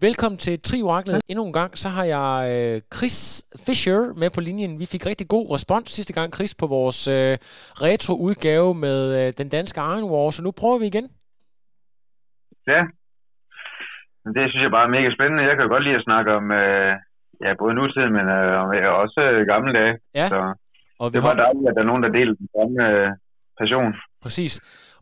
Velkommen til Trioraklet. Endnu en gang, så har jeg øh, Chris Fischer med på linjen. Vi fik rigtig god respons sidste gang, Chris, på vores øh, retro-udgave med øh, den danske Iron War, så nu prøver vi igen. Ja, det synes jeg bare er mega spændende. Jeg kan jo godt lide at snakke om øh, ja, både nutiden, men øh, også øh, gamle dage. Ja. Så Og det er har... bare dejligt, at der er nogen, der deler den samme øh, passion. Præcis.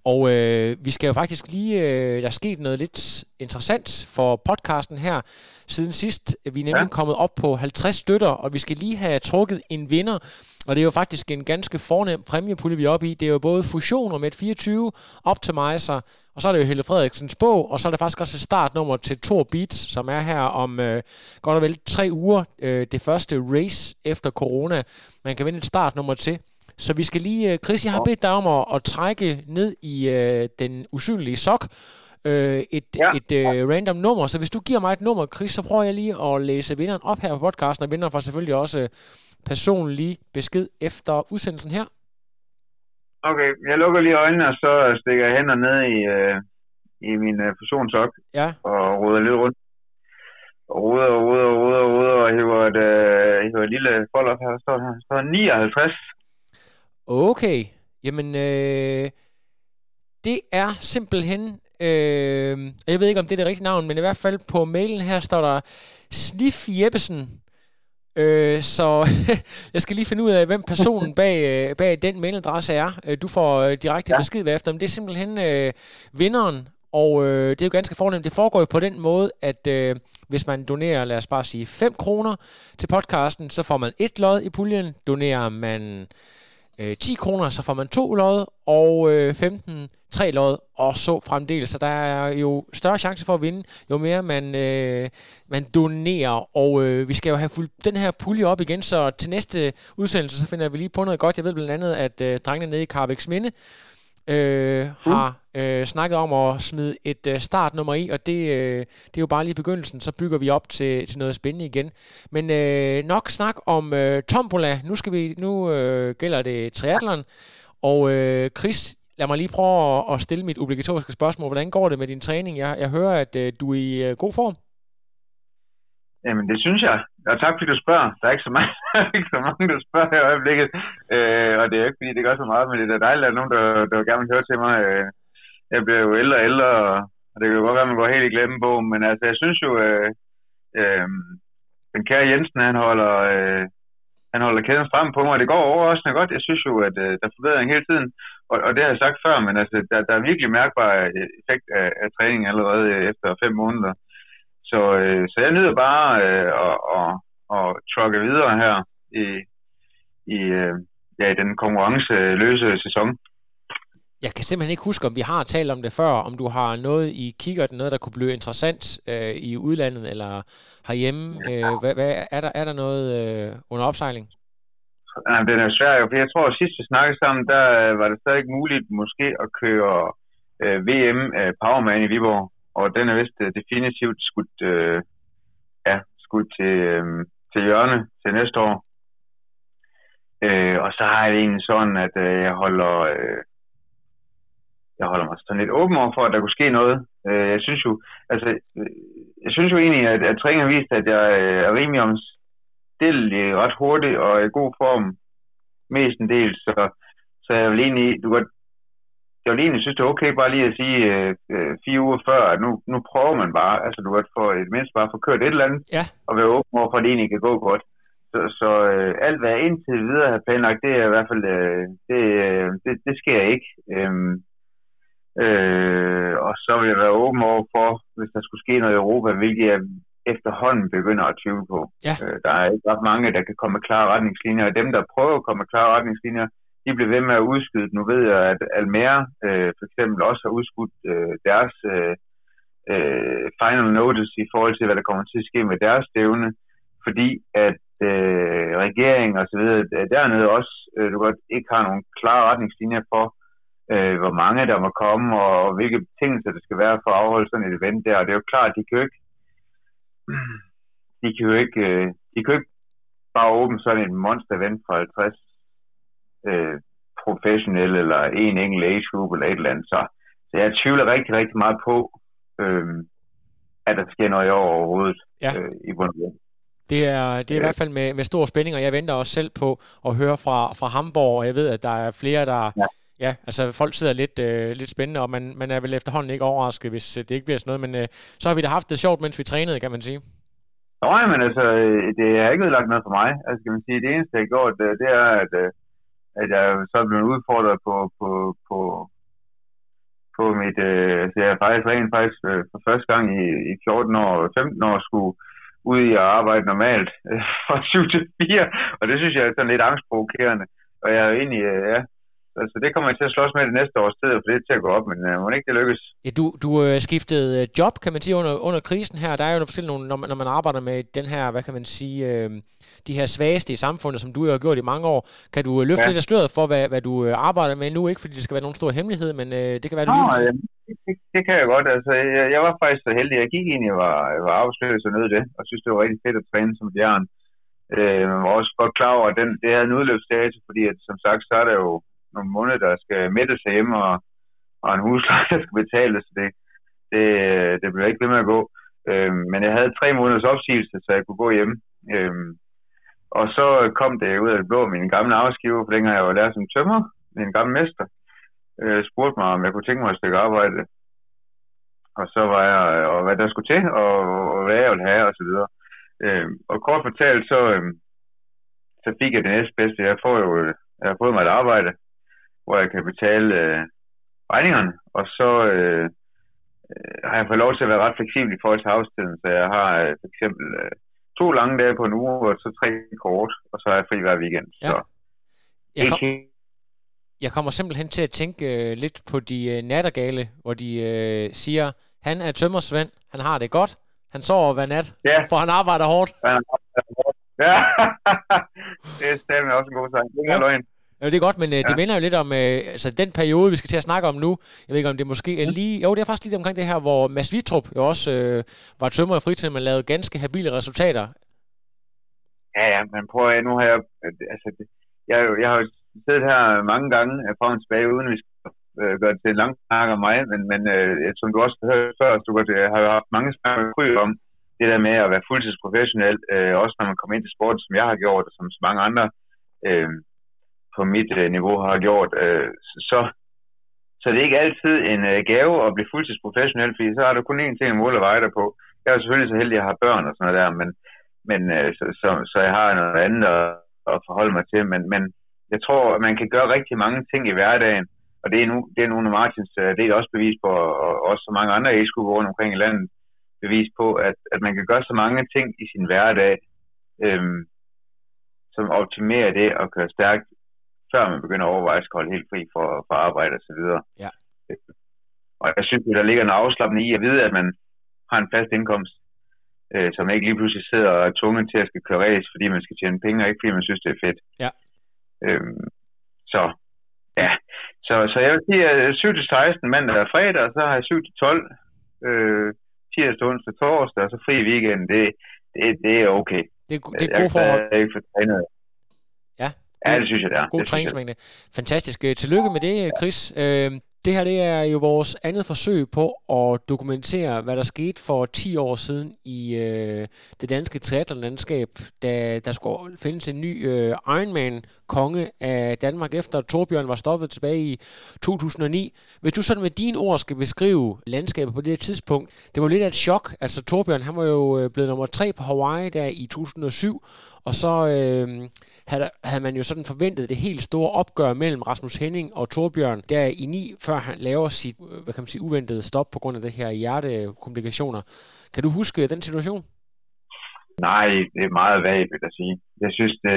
Og øh, vi skal jo faktisk lige, øh, der er sket noget lidt interessant for podcasten her siden sidst. Vi er nemlig ja. Kommet op på 50 støtter, og vi skal lige have trukket en vinder. Og det er jo faktisk en ganske fornem præmiepulje, vi er oppe i. Det er jo både fusioner med et 24, Optimizer, og så er det jo Helle Frederiksens bog, og så er der faktisk også et startnummer til Tor Beats, som er her om øh, godt og vel tre uger. Øh, det første race efter corona. Man kan vinde et startnummer til. Så vi skal lige, øh, Chris, jeg har bedt dig om at, at trække ned i øh, den usynlige sok øh, et, ja. Et øh, random nummer. Så hvis du giver mig et nummer, Chris, så prøver jeg lige at læse vinderen op her på podcasten, og vinderen får selvfølgelig også øh, personlig besked efter udsendelsen her. Okay, jeg lukker lige øjnene, og så stikker jeg hænder ned i, øh, i min øh, fusionssok Ja, og ruder lidt rundt. Og ruder og ruder og ruder og ruder og hiver et, øh, hiver et lille fold op her. Der står, der står 59. okay. Jamen, øh, det er simpelthen... Øh, jeg ved ikke, om det er det rigtige navn, men i hvert fald på mailen her står der Snif Jeppesen. Øh, så jeg skal lige finde ud af, hvem personen bag, øh, bag den mailadresse er. Øh, Du får øh, direkte ja. Besked bagefter, men det er simpelthen øh, vinderen, og øh, det er jo ganske fornemt. Det foregår jo på den måde, at øh, hvis man donerer, lad os bare sige 5 kroner til podcasten, så får man et lod i puljen. Donerer man øh, 10 kroner, så får man to lod, og øh, 15 tre lod, og så fremdeles. Så der er jo større chance for at vinde, jo mere man, øh, man donerer. Og øh, vi skal jo have fuldt den her pulje op igen, så til næste udsendelse, så finder vi lige på noget godt. Jeg ved blandt andet, at øh, drengene nede i Carbex Minde øh, har øh, snakket om at smide et øh, startnummer i, og det, øh, det er jo bare lige begyndelsen, så bygger vi op til, til noget spændende igen. Men øh, nok snak om øh, tombola. Nu, skal vi, nu øh, gælder det triathlon, og øh, Chris, lad mig lige prøve at, at stille mit obligatoriske spørgsmål. Hvordan går det med din træning? Jeg, jeg hører, at øh, du er i øh, god form. Jamen, det synes jeg. Ja, tak fordi du spørger. Der er ikke så mange, ikke så mange, der spørger i øjeblikket. Øh, og det er ikke fordi, det gør så meget, men det er dejligt, at nogen, der, der gerne vil høre til mig. Øh, jeg bliver jo ældre og ældre, og, det kan jo godt være, at man går helt i glemmebogen. Men altså, jeg synes jo, øh, øh, den kære Jensen, han holder, øh, han holder kæden frem på mig, og det går overraskende godt. Jeg synes jo, at øh, der er forbedring hele tiden. Og, og det har jeg sagt før, men altså, der, der er virkelig mærkbar øh, effekt af, af træning allerede øh, efter fem måneder. Så, øh, så jeg nyder bare øh, at, at, at trucke videre her i, i, øh, ja, i den konkurrenceløse sæson. Jeg kan simpelthen ikke huske, om vi har talt om det før, om du har noget i kikkerten, noget, der kunne blive interessant øh, i udlandet eller herhjemme. Øh, hvad, hvad, er, der, er der noget øh, under opsejling? Nej, den er svær, jo, for jeg tror, at sidst vi snakkede sammen, der øh, var det stadig ikke muligt måske at køre øh, VM øh, Powerman i Viborg, og den er vist øh, definitivt skudt, øh, ja, skudt til, øh, til hjørne til næste år. Øh, og så har jeg det egentlig sådan, at øh, jeg holder... Øh, jeg holder mig sådan lidt åben over for, at der kunne ske noget. Øh, jeg synes jo, altså, øh, jeg synes jo egentlig, at, at træningen har vist, at jeg øh, er rimelig omstillelig ret hurtigt og i god form mestendels, så, så jeg vil egentlig, du godt, jeg vil egentlig synes, det er okay bare lige at sige øh, øh, fire uger før, at nu, nu prøver man bare, altså du godt for et mindst bare få kørt et eller andet, Ja. og være åben over for, at det egentlig kan gå godt. Så, så øh, alt, hvad jeg indtil videre har planlagt, det er i hvert fald, øh, det, øh, det, det sker ikke. Øhm, øh, og så vil jeg være åben over for, hvis der skulle ske noget i Europa, hvilket jeg efterhånden begynder at tvivle på. Ja. Øh, der er ikke ret mange, der kan komme med klare retningslinjer, og dem, der prøver at komme med klare retningslinjer, de bliver ved med at udskyde. Nu ved jeg, at Almere øh, for eksempel også har udskudt øh, deres øh, øh, final notice i forhold til, hvad der kommer til at ske med deres stævne, fordi at øh, regeringen og så videre dernede også, øh, du godt ikke har nogle klare retningslinjer for, øh, hvor mange der må komme, og, og hvilke betingelser det skal være for at afholde sådan et event der. Og det er jo klart, de kan jo ikke, de kan jo ikke, øh, de kan jo ikke bare åbne sådan en monster-event for 50 øh, professionelle, eller en enkelt age group, eller et eller andet. Så, så jeg tvivler rigtig, rigtig meget på, øh, at der sker noget i år overhovedet ja. øh, i bunden. Det er, det er i hvert fald med, med stor spænding, og jeg venter også selv på at høre fra, fra Hamburg, og jeg ved, at der er flere, der... Ja. Ja, altså folk sidder lidt, øh, lidt spændende, og man, man er vel efterhånden ikke overrasket, hvis det ikke bliver sådan noget, men øh, så har vi da haft det sjovt, mens vi trænede, kan man sige. Nej, men altså, det er ikke udlagt noget for mig. Altså, kan man sige, det eneste, jeg har gjort, det er, at, øh, at jeg så blev udfordret på, på, på, på mit... Øh, så jeg faktisk rent faktisk øh, for første gang i, i 14 år, 15 år, skulle ud i at arbejde normalt øh, fra 7 til 4, og det synes jeg er sådan lidt angstprovokerende. Og jeg er jo egentlig, øh, ja, Altså, det kommer jeg til at slås med det næste års tid, for det er til at gå op, men uh, må ikke det lykkes. Ja, du, du uh, skiftede øh, job, kan man sige, under, under krisen her. Der er jo noget forskelligt, når man, når man arbejder med den her, hvad kan man sige, uh, de her svageste i samfundet, som du har gjort i mange år. Kan du uh, løfte ja. lidt af sløret for, hvad, hvad du uh, arbejder med nu? Ikke fordi det skal være nogen stor hemmelighed, men uh, det kan være, du Nå, ja, det, det, kan jeg godt. Altså, jeg, jeg var faktisk så heldig. Jeg gik ind og var, var arbejdsløs og nød det, og synes, det var rigtig fedt at træne som bjørn. Øh, man var også godt klar over, at den, det havde en udløbsdato, fordi at, som sagt, så er der jo nogle måneder, der skal mættes hjemme, og, og en husleje, der skal betales. Det, det, det blev ikke ved med at gå. Øhm, men jeg havde tre måneders opsigelse, så jeg kunne gå hjem. Øhm, og så kom det ud af det blå, min gamle arbejdsgiver, for dengang jeg var lærer som tømmer, min gamle mester, øh, spurgte mig, om jeg kunne tænke mig et stykke arbejde. Og så var jeg, øh, og hvad der skulle til, og, og hvad jeg ville have, og så videre. Øhm, og kort fortalt, så, øhm, så fik jeg det næste bedste. Jeg får jo, jeg har fået mig et arbejde, hvor jeg kan betale øh, regningerne, og så øh, øh, har jeg fået lov til at være ret fleksibel i forhold til afstiden, så jeg har øh, for eksempel øh, to lange dage på en uge, og så tre kort, og så har jeg fri hver weekend. Ja. Så, jeg, kom, jeg kommer simpelthen til at tænke øh, lidt på de øh, nattergale, hvor de øh, siger, han er tømmersvend, han har det godt, han sover hver nat, ja. for han arbejder hårdt. Ja, det er også en god sang. Det er ja. løgn. Ja, det er godt, men øh, ja. det minder jo lidt om øh, altså, den periode, vi skal til at snakke om nu. Jeg ved ikke, om det måske er lige... Jo, det er faktisk lige omkring det her, hvor Mads Vitrup jo også øh, var tømmer i fritiden, men lavede ganske habile resultater. Ja, ja, men prøv at nu har jeg... Altså, jeg, jeg har jo siddet her mange gange fra en tilbage, uden vi skal øh, gøre det til en lang snak om mig, men, men øh, som du også har hørt før, du godt, jeg har jo haft mange snakker om det der med at være fuldtidsprofessionel, øh, også når man kommer ind til sport, som jeg har gjort, og som så mange andre øh, på mit øh, niveau har gjort, øh, så, så det er ikke altid en øh, gave at blive fuldtidsprofessionel, fordi så har du kun én ting at måle og veje dig på. Jeg er selvfølgelig så heldig, at jeg har børn og sådan noget der, men, men øh, så, så, så jeg har noget andet at, at forholde mig til, men, men jeg tror, at man kan gøre rigtig mange ting i hverdagen, og det er nu, det er nogle Martins, øh, det er også bevis på, og også så mange andre e rundt omkring i landet, bevis på, at, at man kan gøre så mange ting i sin hverdag, øhm, som optimerer det og køre stærkt før man begynder at overveje at holde helt fri for, for arbejde og så videre. Ja. Og jeg synes, at der ligger en afslappning i at vide, at man har en fast indkomst, øh, som ikke lige pludselig sidder og er tvunget til at skal køre race, fordi man skal tjene penge, og ikke fordi man synes, det er fedt. Ja. Øhm, så, ja. Så, så jeg vil sige, at 7 til 16 mandag og fredag, og så har jeg 7 til 12 øh, tirsdag, onsdag, torsdag, og så fri weekend. Det, det, det er okay. Det, det er gode forhold. Jeg er ikke for trænet. Ja, det synes jeg, det er. God træningsmængde. Fantastisk. Øh, tillykke med det, Chris. Øh, det her det er jo vores andet forsøg på at dokumentere, hvad der skete for 10 år siden i øh, det danske triathlonlandskab, da der skulle findes en ny øh, Ironman-konge af Danmark, efter Torbjørn var stoppet tilbage i 2009. Hvis du sådan med dine ord skal beskrive landskabet på det tidspunkt, det var lidt af et chok. Altså Torbjørn, han var jo øh, blevet nummer 3 på Hawaii der i 2007, og så... Øh, havde, havde man jo sådan forventet det helt store opgør mellem Rasmus Henning og Torbjørn der i 9, før han laver sit øh, hvad kan man sige, uventede stop på grund af det her hjertekomplikationer. Kan du huske den situation? Nej, det er meget vagt, at sige. Jeg synes, det,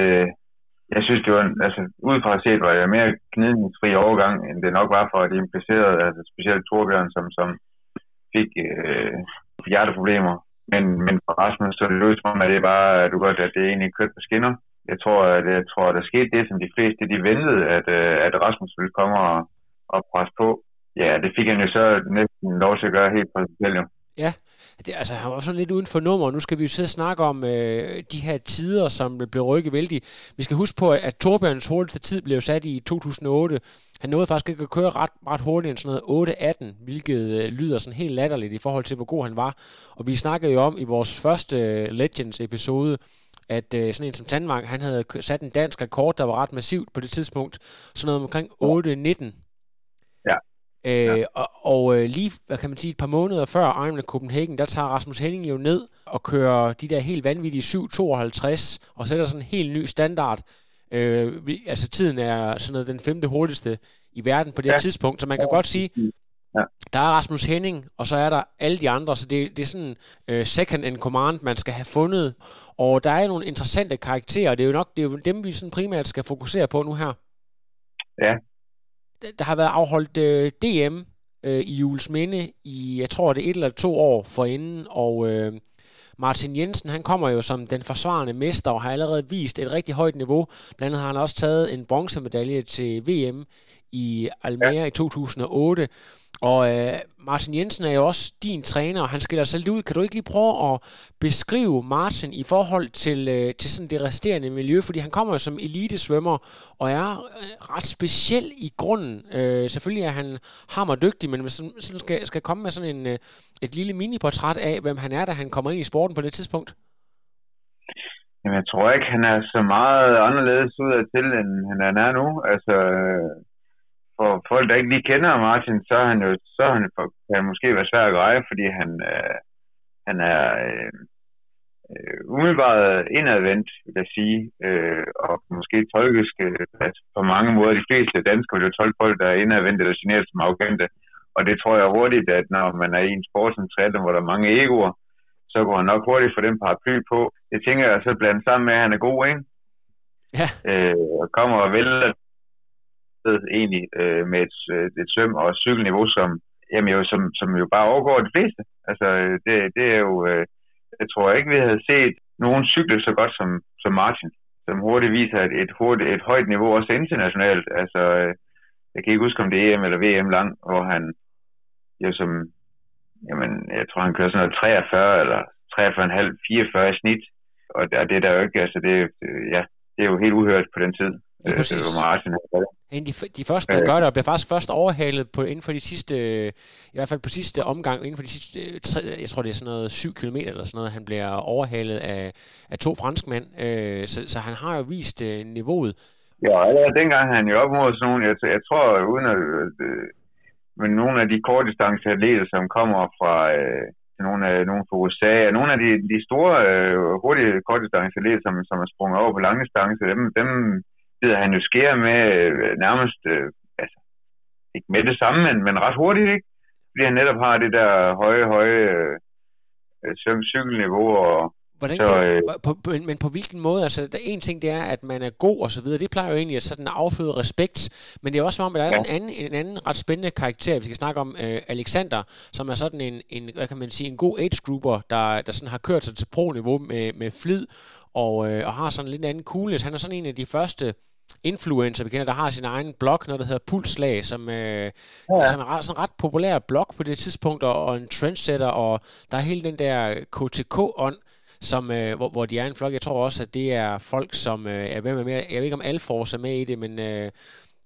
jeg synes, det var, altså, udefra set var det mere gnidningsfri overgang, end det nok var for de implicerede, altså specielt Torbjørn, som, som, fik øh, hjerteproblemer. Men, men for Rasmus så det lød som om, at det er bare, du godt, at det er egentlig kørt på skinner. Jeg tror, at jeg tror, at der skete det, som de fleste de ventede, at, øh, at Rasmus ville komme og, og presse på. Ja, det fik han jo så næsten lov til at gøre helt på sig selv. Jo. Ja, det, altså han var sådan lidt uden for nummer. Nu skal vi jo sidde og snakke om øh, de her tider, som blev rykket vældig. Vi skal huske på, at, Torbjørns hurtigste tid blev sat i 2008. Han nåede faktisk ikke at køre ret, ret hurtigt end sådan noget 8-18, hvilket øh, lyder sådan helt latterligt i forhold til, hvor god han var. Og vi snakkede jo om i vores første øh, Legends-episode, at øh, sådan en som Sandvang, han havde sat en dansk rekord, der var ret massivt på det tidspunkt. Sådan noget omkring 8-19 Øh, ja. Og, og øh, lige, hvad kan man sige, et par måneder før Ironman Copenhagen, der tager Rasmus Henning jo ned og kører de der helt vanvittige 7.52 og sætter sådan en helt ny standard. Øh, vi, altså tiden er sådan noget den femte hurtigste i verden på det ja. her tidspunkt, så man kan ja. godt sige, Ja. Der er Rasmus Henning, og så er der alle de andre, så det, det er sådan uh, second in command, man skal have fundet. Og der er nogle interessante karakterer, og det er jo nok det er jo dem, vi sådan primært skal fokusere på nu her. Ja, der har været afholdt øh, DM øh, i Jules Minde i, jeg tror det er et eller to år forinden, og øh, Martin Jensen, han kommer jo som den forsvarende mester og har allerede vist et rigtig højt niveau. Blandt andet har han også taget en bronzemedalje til VM i Almere ja. i 2008. Og øh, Martin Jensen er jo også din træner, og han skiller sig lidt ud. Kan du ikke lige prøve at beskrive Martin i forhold til, øh, til sådan det resterende miljø? Fordi han kommer jo som elitesvømmer, og er øh, ret speciel i grunden. Øh, selvfølgelig er han hammerdygtig, men hvis sådan skal, skal komme med sådan en, øh, et lille miniportræt af, hvem han er, da han kommer ind i sporten på det tidspunkt. Jamen, jeg tror ikke, han er så meget anderledes ud af til, end han er nu. Altså, for folk, der ikke lige kender Martin, så er han jo, så er han, kan han måske være svær at greje, fordi han, øh, han er øh, øh, umiddelbart indadvendt, vil jeg sige, øh, og måske tolkisk, øh, altså på mange måder de fleste danskere vil jo tolke folk, der er indadvendt eller generet som arrogante. Og det tror jeg hurtigt, at når man er i en sport som triathlon, hvor der er mange egoer, så går han nok hurtigt for den paraply på. Det tænker jeg så blandt sammen med, at han er god, ikke? Ja. Øh, og kommer og sted egentlig øh, med et, øh, et svøm og cykelniveau, som, jamen jo, som, som jo bare overgår de fleste. Altså, øh, det, det er jo, øh, jeg tror ikke, vi havde set nogen cykle så godt som, som Martin, som hurtigt viser et, et, hurtigt, et højt niveau også internationalt. Altså, øh, jeg kan ikke huske, om det er EM eller VM lang, hvor han jo som, jamen, jeg tror, han kører sådan noget 43 eller 43,5, 44 i snit, og det, det er der jo ikke, altså det, ja, det er jo helt uhørt på den tid. Ja, præcis. Øh, hvor Martin de, de første, der gør det, og bliver faktisk først overhalet på, inden for de sidste, i hvert fald på sidste omgang, inden for de sidste, jeg tror det er sådan noget 7 km eller sådan noget, han bliver overhalet af, af to franskmænd, øh, så, så han har jo vist øh, niveauet. Ja, allerede dengang han jo op mod sådan nogle, jeg, jeg tror uden at, øh, men nogle af de kortdistanceatleter, som kommer fra øh, nogle, af, nogle fra USA, og nogle af de, de store øh, hurtige kortdistanceatleter, som, som er sprunget over på lange distance, dem, dem bider han jo skære med øh, nærmest, øh, altså, ikke med det samme, men, men ret hurtigt, ikke? Fordi han netop har det der høje, høje øh, cykelniveau og Hvordan kan, så, øh, på, på, men på hvilken måde? Altså, der en ting det er, at man er god og så videre. Det plejer jo egentlig at sådan afføde respekt. Men det er også som om, at der er ja. en, anden, en anden ret spændende karakter. Vi skal snakke om øh, Alexander, som er sådan en, en, hvad kan man sige, en god age grouper, der, der sådan har kørt sig til pro-niveau med, med flid og, øh, og har sådan en lidt anden coolness. Han er sådan en af de første influencer, vi kender, der har sin egen blog, noget der hedder Pulslag, som øh, ja. er sådan en, sådan en ret populær blog på det tidspunkt, og, og en trendsetter, og der er hele den der KTK-ånd, som, øh, hvor, hvor de er en flok. Jeg tror også, at det er folk, som øh, er med med. Jeg ved ikke, om Alfors er med i det, men øh,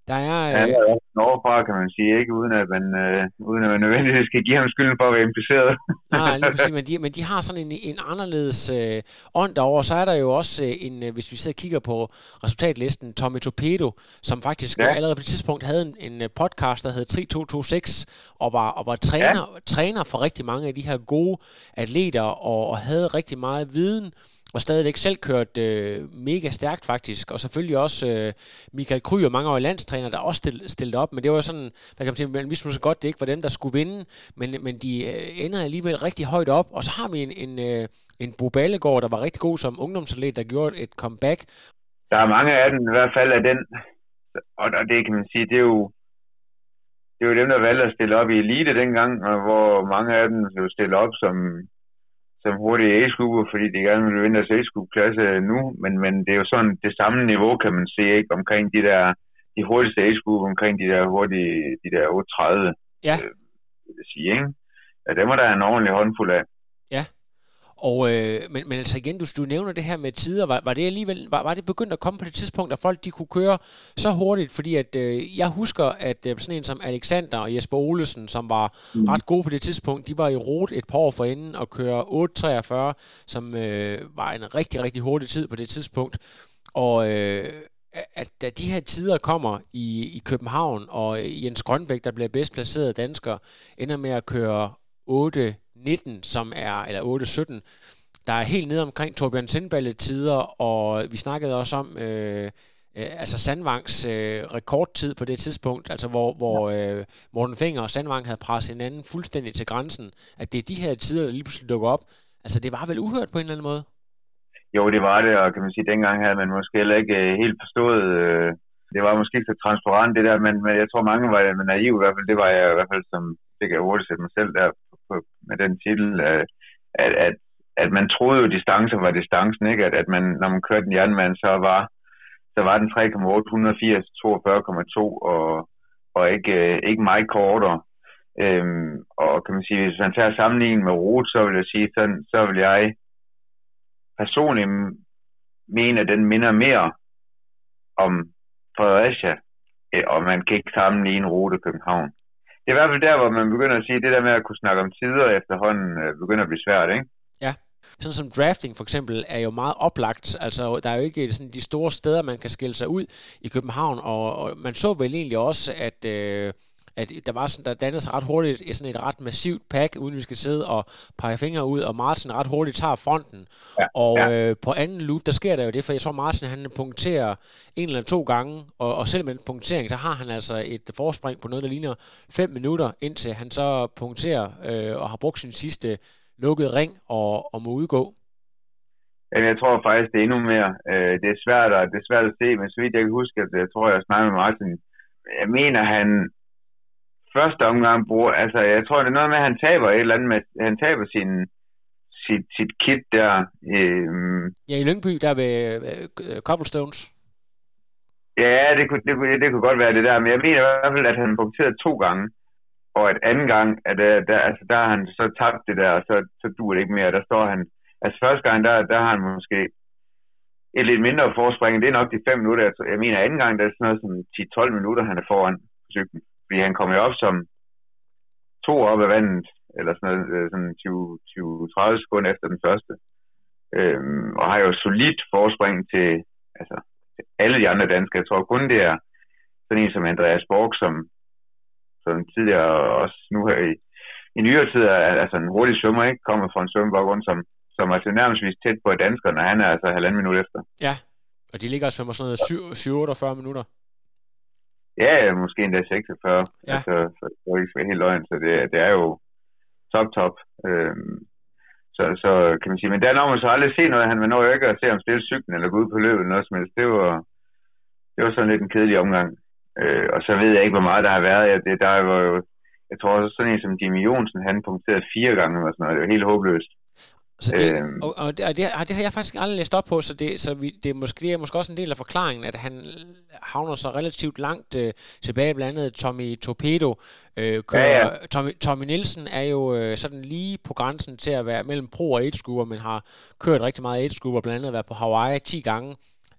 der er... Øh... Der er også overfra, kan man sige, ikke? Uden at man, øh, uden at man nødvendigvis skal give ham skylden for at være impliceret. Nej, lige præcis, men de, men de har sådan en, en anderledes øh, ånd derover. Så er der jo også øh, en, øh, hvis vi sidder og kigger på resultatlisten, Tommy Torpedo, som faktisk ja. allerede på det tidspunkt havde en, en øh, podcast, der hed 3226, og var, og var træner, ja. træner for rigtig mange af de her gode atleter, og, og havde rigtig meget viden og stadigvæk selv kørt øh, mega stærkt faktisk, og selvfølgelig også øh, Michael Kryer, mange år landstræner, der også stil, stillede op, men det var sådan, hvad kan man sige, man vidste så godt, det ikke var dem, der skulle vinde, men, men de øh, ender alligevel rigtig højt op, og så har vi en, en, øh, en Bo Ballegård, der var rigtig god som ungdomsatlet, der gjorde et comeback. Der er mange af dem, i hvert fald af den, og og det kan man sige, det er jo, det var dem, der valgte at stille op i elite dengang, hvor mange af dem blev stillet op som, som hurtige a fordi de gerne ville vinde deres a klasse nu, men, men det er jo sådan det samme niveau, kan man se, ikke, omkring de der, de hurtigste a omkring de der hurtige, de der 38, ja. øh, vil sige, ikke? Ja, dem er der en ordentlig håndfuld af. Og, øh, men, men altså igen, du, du nævner det her med tider, var, var det alligevel, var, var det begyndt at komme på det tidspunkt, at folk de kunne køre så hurtigt, fordi at øh, jeg husker, at øh, sådan en som Alexander og Jesper Olesen, som var mm. ret gode på det tidspunkt, de var i rot et par år forinden og køre 8.43, som øh, var en rigtig, rigtig hurtig tid på det tidspunkt. Og øh, at da de her tider kommer i, i København, og Jens Grønbæk, der bliver bedst placeret dansker, ender med at køre 8 19, som er, eller 8-17, der er helt nede omkring Torbjørn Sindballe tider, og vi snakkede også om, øh, øh, altså Sandvangs øh, rekordtid på det tidspunkt, altså hvor, hvor øh, Morten Finger og Sandvang havde presset hinanden fuldstændig til grænsen, at det er de her tider, der lige pludselig dukker op. Altså det var vel uhørt på en eller anden måde? Jo, det var det, og kan man sige, dengang havde man måske heller ikke øh, helt forstået, øh, det var måske ikke så transparent det der, men, men jeg tror mange var naive i hvert fald, det var jeg i hvert fald, som det kan jeg hurtigt sætte mig selv der på, med den titel, øh, at, at, at man troede jo, distancen var distancen, ikke? At, at man, når man kørte en jernmand, så var, så var den 3,880, 42,2 og, og ikke, øh, ikke meget kortere. Øhm, og kan man sige, hvis man tager sammenligning med Rot, så vil jeg sige, så, så vil jeg personligt mene, at den minder mere om Fredericia, og man kan ikke sammenligne rute København det er i hvert fald der, hvor man begynder at sige, at det der med at kunne snakke om tider efterhånden øh, begynder at blive svært, ikke? Ja. Sådan som drafting for eksempel er jo meget oplagt. Altså, der er jo ikke sådan de store steder, man kan skille sig ud i København, og, og man så vel egentlig også, at øh, at der var sådan, der dannede sig ret hurtigt sådan et ret massivt pack, uden vi skal sidde og pege fingre ud, og Martin ret hurtigt tager fronten. Ja, og ja. Øh, på anden loop, der sker der jo det, for jeg tror Martin han punkterer en eller to gange, og, og selv med den punktering, så har han altså et forspring på noget, der ligner 5 minutter, indtil han så punkterer øh, og har brugt sin sidste lukkede ring og, og må udgå. Jamen, jeg tror faktisk, det er endnu mere. Øh, det, er svært at, det er svært at se, men så vidt jeg kan huske, at jeg tror, jeg snakker med Martin. Jeg mener, han, første omgang bruger, altså jeg tror, det er noget med, at han taber et eller andet med, han taber sin, sit, sit kit der. Øhm, ja, i Lyngby, der ved uh, Cobblestones. Ja, det kunne, det, kunne, det kunne godt være det der, men jeg mener i hvert fald, at han punkterede to gange, og at anden gang, at der, der, altså, der har han så tabt det der, og så, så duer det ikke mere. Der står han, altså første gang, der, der har han måske et lidt mindre forspring, det er nok de fem minutter. Altså, jeg mener anden gang, der er sådan noget som 10-12 minutter, han er foran på cyklen. Fordi han kom jo op som to op af vandet, eller sådan noget, øh, sådan 20-30 sekunder efter den første. Øhm, og har jo solidt forspring til, altså, til alle de andre danskere. Jeg tror kun det er sådan en som Andreas Borg, som, som tidligere også nu her i, i nyere tid er altså en hurtig svømmer, ikke? Kommer fra en svømmebaggrund, som, som er til nærmest tæt på danskerne, og han er altså halvanden minut efter. Ja, og de ligger og svømmer sådan noget 7-48 minutter. Ja, måske endda 46. Ja. Altså, så det er ikke helt løgn, så det, det er jo top, top. Øhm, så, så kan man sige, men der når man så aldrig se noget, han når jo ikke at se om stille cyklen eller gå ud på løbet eller noget som helst. Det var, det var sådan lidt en kedelig omgang. Øh, og så ved jeg ikke, hvor meget der har været. Ja, det, der var jo, jeg tror også sådan en som Jimmy Jonsen, han punkterede fire gange og sådan noget. Det var helt håbløst. Så det, øhm. og, og, det, og det, det har jeg faktisk aldrig læst op på, så, det, så vi, det, er måske, det er måske også en del af forklaringen, at han havner så relativt langt øh, tilbage, blandt andet Tommy Torpedo. Øh, kører, ja, ja. Tommy, Tommy Nielsen er jo øh, sådan lige på grænsen til at være mellem pro og age men har kørt rigtig meget age blandt andet været på Hawaii 10 gange.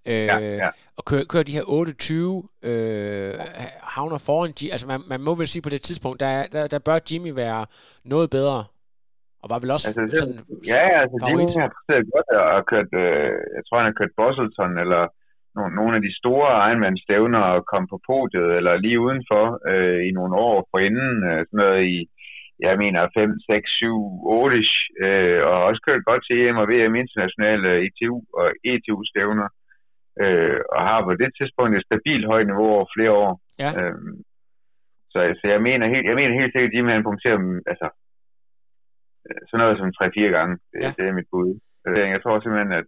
Øh, ja, ja. Og kører, kører de her 28 øh, havner foran Altså man, man må vel sige på det tidspunkt, der, der, der bør Jimmy være noget bedre og var vel også altså, det, sådan Ja, altså favorit. Jimmy har præsteret godt og kørt, øh, jeg tror han har kørt Bosselton, eller nogle, nogle af de store Ironman-stævner og kom på podiet, eller lige udenfor øh, i nogle år forinden, øh, sådan noget i, jeg mener 5, 6, 7, 8 øh, og også kørt godt til EM og VM internationale ITU og ETU-stævner, øh, og har på det tidspunkt et stabilt højt niveau over flere år. Ja. Øh, så, så jeg mener helt, jeg mener helt sikkert, at Jimmy han punkterer altså sådan noget som 3-4 gange. Det, ja. det er mit bud. Jeg tror simpelthen, at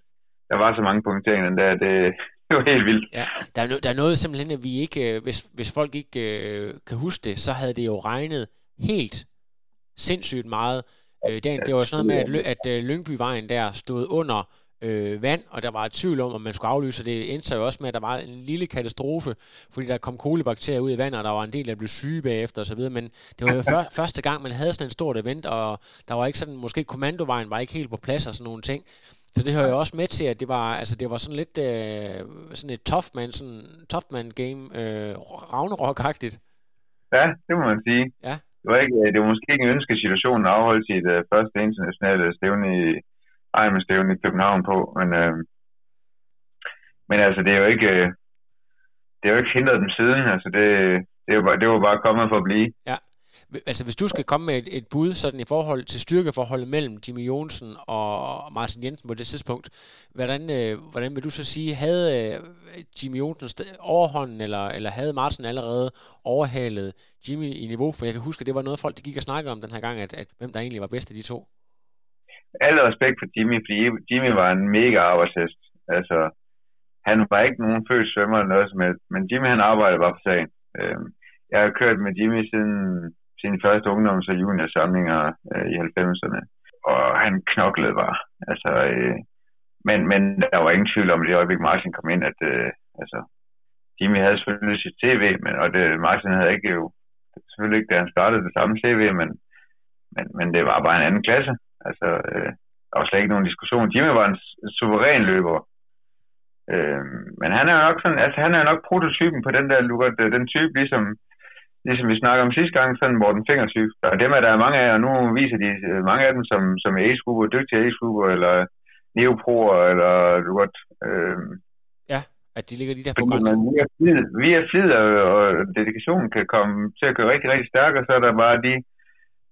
der var så mange punkteringer der, det, det var helt vildt. Ja, der er, no, der er noget simpelthen, at vi ikke, øh, hvis, hvis folk ikke øh, kan huske det, så havde det jo regnet helt sindssygt meget. Øh, det, det var sådan noget med, at, at øh, Lyngbyvejen der stod under øh, vand, og der var et tvivl om, om man skulle aflyse, det endte sig jo også med, at der var en lille katastrofe, fordi der kom kolibakterier ud i vandet, og der var en del, der blev syge bagefter osv., men det var jo før, første gang, man havde sådan en stort event, og der var ikke sådan, måske kommandovejen var ikke helt på plads og sådan nogle ting. Så det hører jo også med til, at det var, altså det var sådan lidt øh, sådan et tough man, sådan tough man game, øh, Ragnarok-agtigt. Ja, det må man sige. Ja. Det var, ikke, det var måske ikke en ønskesituation at afholde sit uh, første internationale stævne i, Ejmestævn i København på, men, øh, men altså, det er jo ikke, øh, det er jo ikke hindret dem siden, altså det, det, er jo bare, det var bare kommet for at blive. Ja, altså hvis du skal komme med et, et bud sådan i forhold til styrkeforholdet mellem Jimmy Jonsen og Martin Jensen på det tidspunkt, hvordan, øh, hvordan vil du så sige, havde øh, Jimmy Jonsen overhånden, eller, eller havde Martin allerede overhalet Jimmy i niveau? For jeg kan huske, at det var noget folk, der gik og snakkede om den her gang, at, at hvem der egentlig var bedst af de to alle respekt for Jimmy, fordi Jimmy var en mega arbejdshest. Altså, han var ikke nogen født svømmer eller noget som helst, men Jimmy han arbejdede bare for sagen. Øh, jeg har kørt med Jimmy siden sine første ungdoms- og juniorsamlinger øh, i 90'erne, og han knoklede bare. Altså, øh, men, men der var ingen tvivl om, at det øjeblik Martin kom ind, at øh, altså, Jimmy havde selvfølgelig sit CV, men, og det, Martin havde ikke jo, selvfølgelig ikke, da han startede det samme CV, men, men, men det var bare en anden klasse. Altså, øh, der var slet ikke nogen diskussion. Jimmy var en suveræn løber. Øh, men han er jo nok sådan, altså han er nok prototypen på den der, Lukat, den type, ligesom, ligesom vi snakker om sidste gang, sådan Morten Finger-type. Og dem er der mange af, og nu viser de øh, mange af dem som, som ace dygtige ace eller neoproer, eller Lukat, øh, ja, at de ligger lige der på grænsen. Via flid, via flid og, og dedikation kan komme til at køre rigtig, rigtig stærk, og så er der bare de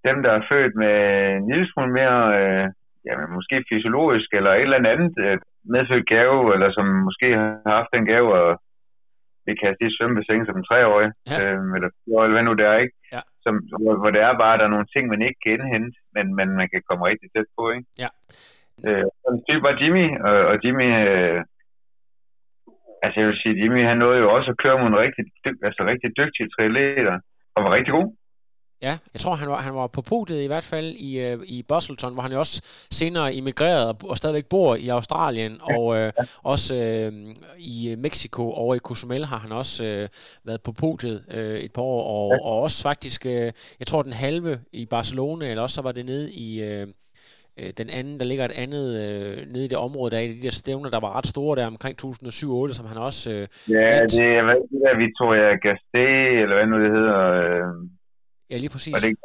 dem, der er født med en lille smule mere, øh, jamen, måske fysiologisk eller et eller andet øh, medfødt gave, eller som måske har haft den gave og vi kan sige svømmebassin som en treårig, ja. øh, eller eller hvad nu det er, ikke? Ja. Som, hvor, hvor det er bare, at der er nogle ting, man ikke kan indhente, men, men man kan komme rigtig tæt på, ikke? Ja. Øh, sådan type var Jimmy, og, og Jimmy, øh, altså jeg vil sige, Jimmy han nåede jo også at køre mod en rigtig, altså rigtig dygtige triatleter, og var rigtig god. Ja, jeg tror, han var, han var på podiet i hvert fald i, øh, i Busselton, hvor han jo også senere immigrerede og, og stadigvæk bor i Australien, ja. og øh, også øh, i Mexico over i Cozumel har han også øh, været på podiet øh, et par år, og, ja. og også faktisk, øh, jeg tror den halve i Barcelona, eller også så var det nede i... Øh, øh den anden, der ligger et andet øh, nede i det område, der er de der stævner, der var ret store der omkring 2007-2008, som han også... Øh, ja, vandt. det er hvad det der Victoria Gasté, eller hvad nu det hedder. Øh, Ja, lige præcis. Og det,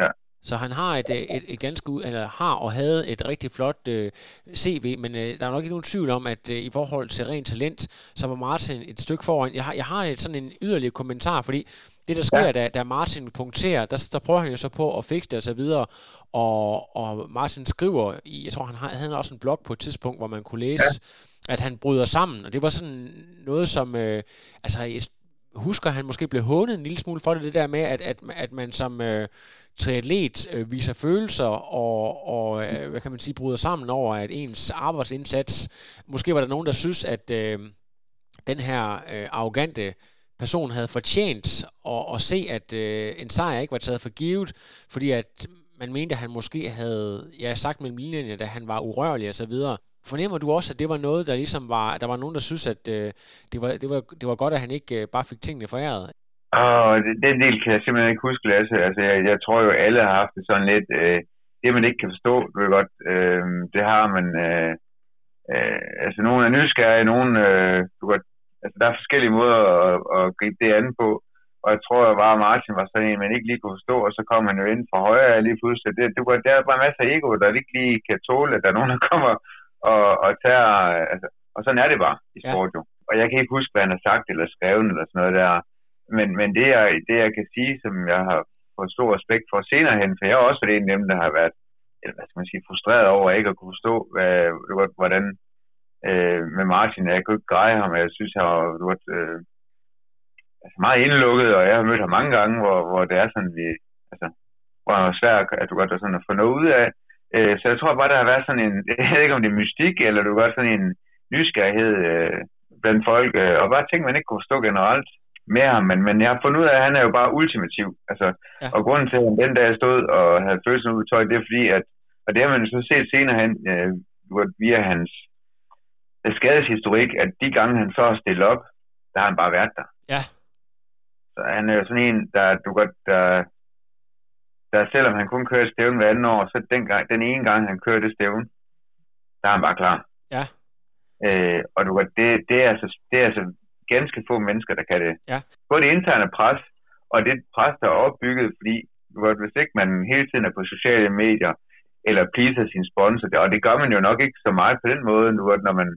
ja. Så han har et, et, et ganske ud, eller har og havde et rigtig flot øh, CV, men øh, der er nok ikke nogen tvivl om, at øh, i forhold til rent talent, så var Martin et stykke foran. Jeg har, jeg har et, sådan en yderligere kommentar, fordi det, der sker, ja. da, da Martin punkterer, der, der prøver han jo så på at fikse det og så videre, og, og Martin skriver, i, jeg tror, han har, havde også en blog på et tidspunkt, hvor man kunne læse, ja. at han bryder sammen, og det var sådan noget, som, øh, altså husker, han måske blev hånet en lille smule for det, det der med, at, at, at man som øh, triatlet øh, viser følelser og, og øh, hvad kan man sige, bryder sammen over, at ens arbejdsindsats, måske var der nogen, der synes, at øh, den her øh, arrogante person havde fortjent at, at se, at øh, en sejr ikke var taget for givet, fordi at man mente, at han måske havde ja, sagt mellem linjerne, da han var urørlig og så videre. Fornemmer du også, at det var noget, der ligesom var, der var nogen, der synes, at øh, det, var, det, var, det var godt, at han ikke øh, bare fik tingene foræret? Og den del kan jeg simpelthen ikke huske, Lasse. Altså, jeg, jeg tror jo, alle har haft det sådan lidt, øh, det man ikke kan forstå, du ved godt, øh, det har man, øh, øh, altså nogen er nysgerrige, nogen, øh, du godt, altså der er forskellige måder at, at gribe det an på, og jeg tror bare, at Martin var sådan en, man ikke lige kunne forstå, og så kom han jo ind fra højre lige pludselig. Det, det, var, der er bare masser af ego, der ikke lige kan tåle, at der er nogen, der kommer og, og tager, altså, og sådan er det bare i sport ja. jo. Og jeg kan ikke huske, hvad han har sagt eller skrevet eller sådan noget der. Men, men det, jeg, det, jeg kan sige, som jeg har fået stor respekt for senere hen, for jeg har også været en af dem, der har været eller hvad skal man sige, frustreret over ikke at kunne forstå, hvad, hvordan øh, med Martin, jeg kunne ikke greje ham, jeg synes, jeg har været øh, altså meget indlukket, og jeg har mødt ham mange gange, hvor, hvor det er sådan, vi, altså, hvor det er svært at du godt er sådan at få noget ud af, Øh, så jeg tror bare, der har været sådan en, jeg ved ikke om det er mystik, eller du godt sådan en nysgerrighed, øh, blandt folk, øh, og bare ting, man ikke kunne forstå generelt med ham, men, men jeg har fundet ud af, at han er jo bare ultimativ. Altså, ja. Og grunden til, at den dag stod og havde følelsen ud tøj, det er fordi, at, og det har man så set senere hen, øh, via hans øh, skadeshistorik, at de gange, han så har stillet op, der har han bare været der. Ja. Så han er jo sådan en, der, du godt, der, der selvom han kun kører stævn hver anden år, så den, gang, den ene gang, han kører det stævn, der er han bare klar. Ja. Øh, og du det, det, er altså, det er altså ganske få mennesker, der kan det. Ja. Både det interne pres, og det pres, der er opbygget, fordi du hvis ikke man hele tiden er på sociale medier, eller pleaser sin sponsor, og det gør man jo nok ikke så meget på den måde, nu, når man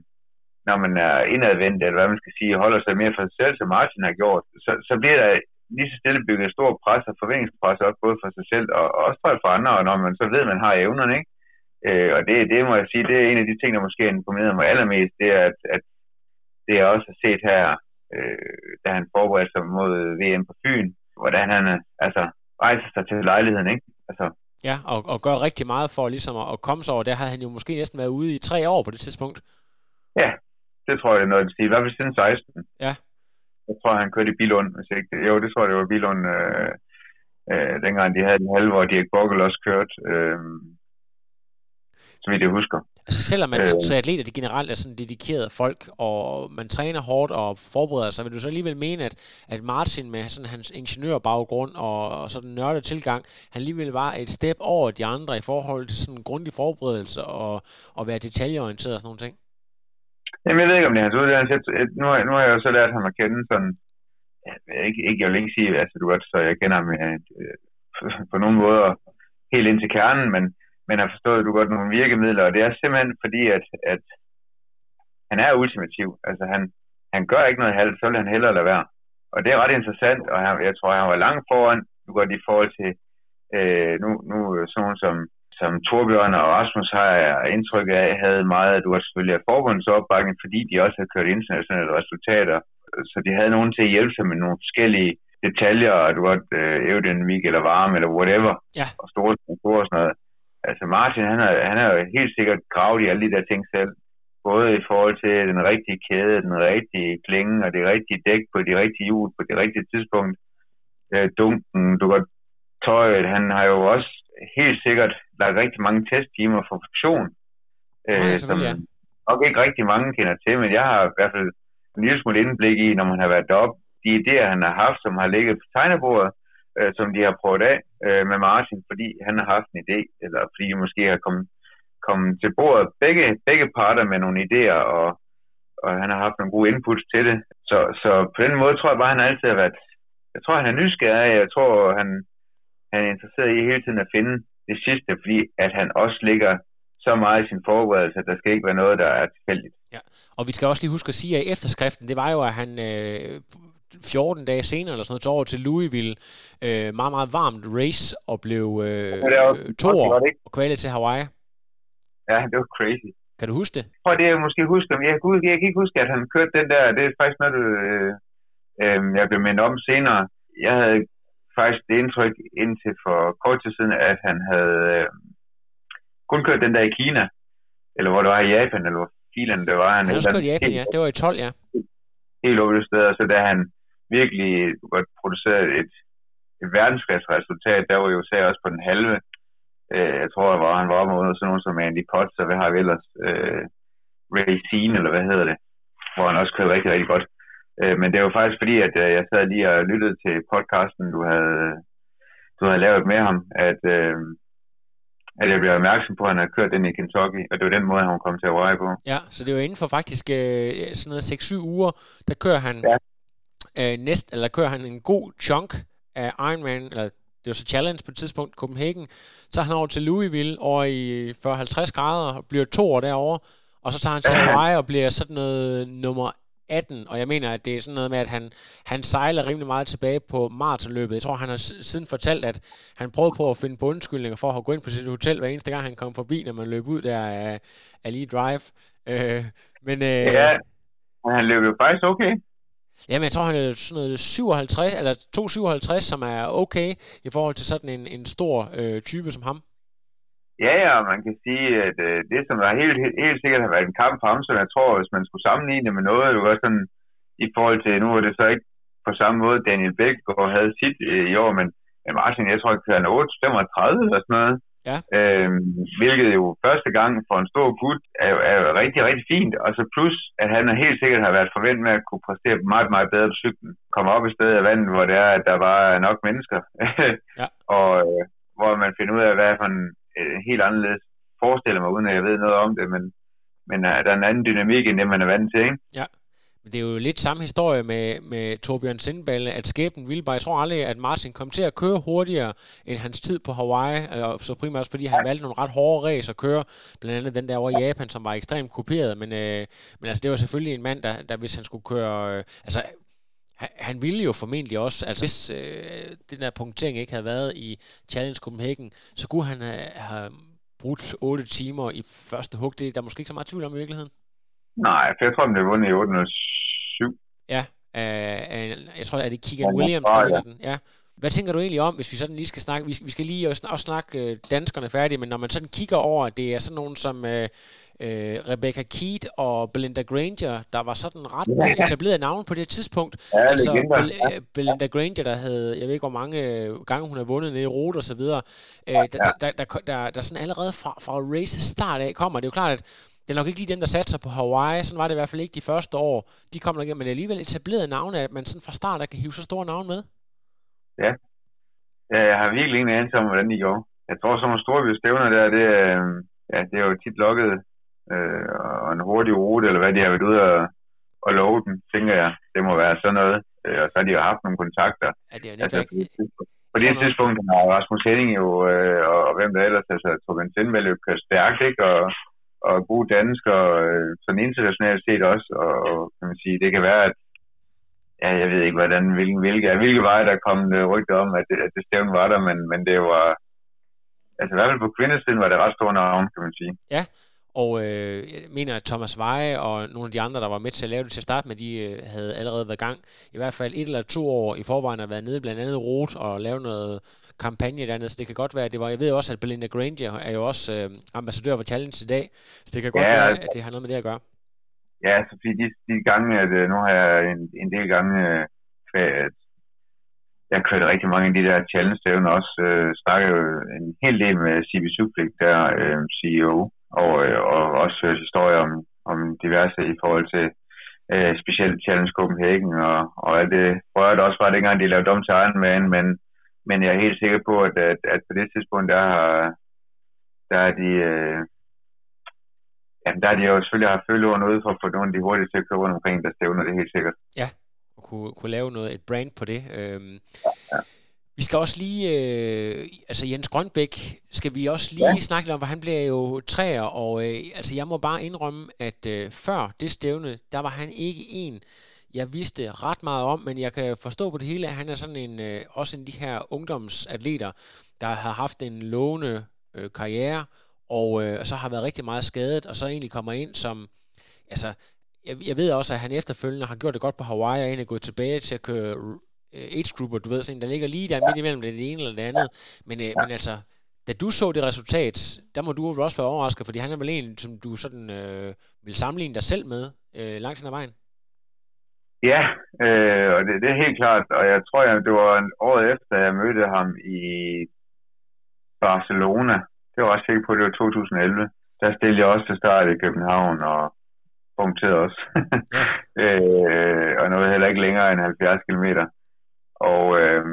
når man er indadvendt, eller hvad man skal sige, holder sig mere for sig selv, som Martin har gjort, så, så bliver der lige så stille bygget et stort pres og forventningspres op, både for sig selv og, og også for andre, og når man så ved, at man har evnerne, ikke? Øh, og det, det må jeg sige, det er en af de ting, der måske imponerer mig allermest, det er, at, at det jeg også har set her, øh, da han forberedte sig mod VM på Fyn, hvordan han altså, rejser sig til lejligheden, ikke? Altså, Ja, og, og gør rigtig meget for ligesom at, at komme sig over. Der havde han jo måske næsten været ude i tre år på det tidspunkt. Ja, det tror jeg er noget at sige. I hvert fald siden 16. Ja. Jeg tror, han kørte i Bilund, hvis ikke Jo, det tror jeg, det var Bilund, øh, øh, dengang de havde den halve, hvor Dirk Bogel også kørte. Øh, så vidt jeg husker. Altså selvom man øh, så atleter de generelt er sådan dedikerede folk, og man træner hårdt og forbereder sig, vil du så alligevel mene, at, at Martin med sådan hans ingeniørbaggrund og, og sådan nørdet tilgang, han alligevel var et step over de andre i forhold til sådan en grundig forberedelse og, og være detaljeorienteret og sådan nogle ting? Jamen, jeg ved ikke, om det er hans uddannelse. Nu, nu har jeg jo så lært ham at kende sådan, ikke, ikke, jeg vil ikke sige, altså du godt, så jeg kender ham øh, på nogle måder helt ind til kernen, men, men har forstået, du godt nogle virkemidler, og det er simpelthen fordi, at, at han er ultimativ. Altså han, han gør ikke noget halvt, så vil han hellere lade være. Og det er ret interessant, og han, jeg tror, han var langt foran, du godt i forhold til, øh, nu, nu øh, sådan som som Torbjørn og Rasmus har indtryk af, havde meget, at du var selvfølgelig af forbundets opbakning, fordi de også havde kørt internationale resultater. Så de havde nogen til at hjælpe sig med nogle forskellige detaljer, at du godt øh, aerodynamik eller varme eller whatever, ja. og store store og sådan noget. Altså Martin, han har, han har jo helt sikkert gravet i alle de der ting selv. Både i forhold til den rigtige kæde, den rigtige klinge og det rigtige dæk på de rigtige hjul på det rigtige tidspunkt. Øh, dunken, du godt tøjet, han har jo også helt sikkert lagt rigtig mange testtimer for funktion, øh, som ja. nok ikke rigtig mange kender til, men jeg har i hvert fald en lille smule indblik i, når man har været deroppe, de idéer, han har haft, som har ligget på tegnebordet, øh, som de har prøvet af øh, med Martin, fordi han har haft en idé, eller fordi de måske har kommet, kommet til bordet begge, begge parter med nogle idéer, og, og han har haft nogle gode inputs til det. Så, så på den måde tror jeg bare, han altid har været, jeg tror, han er nysgerrig, jeg tror, han, han er interesseret i hele tiden at finde det sidste, fordi at han også ligger så meget i sin forberedelse, at der skal ikke være noget, der er tilfældigt. Ja, og vi skal også lige huske at sige, at efterskriften, det var jo, at han øh, 14 dage senere eller sådan noget, tog over til Louisville, øh, meget, meget varmt race, og blev øh, to år og kvalet til Hawaii. Ja, det var crazy. Kan du huske det? Prøv det, jeg måske huske, jeg, jeg, jeg kan ikke huske, at han kørte den der, det er faktisk noget, øh, øh, jeg blev mindet om senere. Jeg havde faktisk det indtryk indtil for kort tid siden, at han havde øh, kun kørt den der i Kina, eller hvor det var i Japan, eller hvor filen det var. Han, han også kørt i Japan, ja. Det var i 12, ja. Helt over steder, så da han virkelig godt produceret et, et verdensklasse-resultat, der var jo USA også på den halve. Øh, jeg tror, var, han var op mod sådan nogen som Andy Potts, og hvad har vi ellers? Øh, Racine, eller hvad hedder det? Hvor han også kørte rigtig, rigtig godt. Øh, men det er jo faktisk fordi, at øh, jeg sad lige og lyttede til podcasten, du havde, du havde lavet med ham, at, øh, at jeg blev opmærksom på, at han havde kørt den i Kentucky, og det var den måde, han kom til at veje på. Ja, så det var inden for faktisk øh, sådan noget 6-7 uger, der kører han ja. øh, næst, eller kører han en god chunk af Ironman, eller det var så Challenge på et tidspunkt, Copenhagen, så er han over til Louisville over i 40-50 grader, og bliver to år derovre, og så tager han til Hawaii og bliver sådan noget nummer 18, og jeg mener, at det er sådan noget med, at han, han sejler rimelig meget tilbage på maratonløbet. Jeg tror, han har siden fortalt, at han prøvede på at finde på undskyldninger for at gå ind på sit hotel, hver eneste gang han kom forbi, når man løb ud der af, af lige drive. Øh, men, øh, ja, han løb jo faktisk okay. Jamen, jeg tror, han er sådan noget 57, eller 257, som er okay i forhold til sådan en, en stor øh, type som ham. Ja, ja, man kan sige, at øh, det, som der helt, helt, helt sikkert har været en kamp for ham, som jeg tror, hvis man skulle sammenligne med noget, jo også sådan, i forhold til, nu er det så ikke på samme måde, Daniel Bæk og havde sit øh, i år, men Martin, jeg tror, at han er 8-35 eller sådan noget. Ja. Øhm, hvilket jo første gang for en stor gut er er rigtig, rigtig fint. Og så plus, at han helt sikkert har været forventet med at kunne præstere meget, meget bedre på cyklen. Komme op i stedet af vandet, hvor det er, at der var nok mennesker. ja. Og øh, hvor man finder ud af, hvad for en øh, helt anderledes forestiller mig, uden at jeg ved noget om det, men, men uh, der er en anden dynamik, end det man er vant til, ikke? Ja. Men det er jo lidt samme historie med, med Torbjørn Sindballe, at skæbnen ville bare, jeg tror aldrig, at Martin kom til at køre hurtigere end hans tid på Hawaii, og så primært også fordi han valgte nogle ret hårde race at køre, blandt andet den der over i Japan, som var ekstremt kopieret, men, øh, men altså det var selvfølgelig en mand, der, der hvis han skulle køre, øh, altså han, han ville jo formentlig også, altså hvis øh, den der punktering ikke havde været i Challenge Copenhagen, så kunne han have, have brugt 8 timer i første hug. Det er der måske ikke så meget tvivl om i virkeligheden. Nej, for jeg tror, den blev vundet i 807. Ja, øh, øh, jeg tror, at det Keegan Williams, der vinder den. Ja. Hvad tænker du egentlig om, hvis vi sådan lige skal snakke, vi, vi skal lige også, også snakke øh, danskerne færdige, men når man sådan kigger over, det er sådan nogen som øh, øh, Rebecca Keat og Belinda Granger, der var sådan ret ja. etableret navn på det tidspunkt. Ja, altså Bel- ja. Belinda Granger, der havde, jeg ved ikke hvor mange gange hun har vundet nede i Rot og så videre, øh, der, der, der, der, der, der sådan allerede fra, fra race start af kommer, det er jo klart, at det er nok ikke lige dem, der satte sig på Hawaii. Sådan var det i hvert fald ikke de første år. De kom der igennem, men alligevel etableret navne, at man sådan fra start af kan hive så store navne med. Ja. jeg har virkelig ingen anelse om, hvordan de går. Jeg tror, sådan nogle store stævner der, det, øh, ja, det er jo tit lukket øh, og en hurtig rute, eller hvad de har været ude og, og love den, tænker jeg. Det må være sådan noget. Øh, og så har de jo haft nogle kontakter. Ja, det er jo Altså, netværk. på det tidspunkt- tidspunkt har Rasmus Henning jo, øh, og, og hvem der ellers, altså Torbjørn Sindvald jo kørt stærkt, ikke? Og, og gode danskere, øh, sådan internationalt set også, og, og kan man sige, det kan være, at ja, jeg ved ikke, hvordan, hvilken, hvilke, hvilke veje der kom øh, rygter om, at det, at det stævne var der, men, men det var, altså i hvert fald på kvindesiden var det ret stor navn, kan man sige. Ja, og øh, jeg mener, at Thomas Veje og nogle af de andre, der var med til at lave det til at starte med, de øh, havde allerede været i gang. I hvert fald et eller to år i forvejen at været nede blandt andet Rot og lave noget kampagne dernede, så det kan godt være, at det var, jeg ved også, at Belinda Granger er jo også øh, ambassadør for Challenge i dag, så det kan godt Ja, være, altså- at det har noget med det at gøre. Ja, så fordi de, de gange, at øh, nu har jeg en, en del gange, øh, jeg har kørt rigtig mange af de der challenge-stævner også, øh, snakker jo en hel del med CB Suplik, der øh, CEO, og, øh, og også hørt historier om, om diverse i forhold til øh, specielt Challenge Copenhagen, og, og alt det. Rører der også var dengang, de lavede om til Ironman, men, men jeg er helt sikker på, at, at, at på det tidspunkt, der har der er de, øh, Jamen, der er de jo selvfølgelig haft følgeordene ude for at få nogle af de at køre rundt omkring, der stævner det helt sikkert. Og kunne, kunne lave noget, et brand på det. Øhm, Vi skal også lige, øh, altså Jens Grønbæk, skal vi også lige ja. snakke lidt om, for han bliver jo træer, og øh, altså jeg må bare indrømme, at øh, før det stævne, der var han ikke en, jeg vidste ret meget om, men jeg kan forstå på det hele, at han er sådan en, øh, også en af de her ungdomsatleter, der har haft en lovende øh, karriere, og øh, så har været rigtig meget skadet, og så egentlig kommer ind som, altså, jeg, jeg ved også, at han efterfølgende har gjort det godt på Hawaii, og egentlig gået tilbage til at køre øh, age grouper, du ved, sådan, der ligger lige der midt imellem det, ene eller det andet. Men, øh, men altså, da du så det resultat, der må du vel også være overrasket, fordi han er vel en, som du sådan øh, vil sammenligne dig selv med øh, langt hen ad vejen. Ja, øh, og det, det er helt klart, og jeg tror, at det var en året efter, jeg mødte ham i Barcelona. Det var også sikker på, at det var 2011. Der stillede jeg også til start i København og punkterede også. Ja. øh, og nåede heller ikke længere end 70 km. Og øh,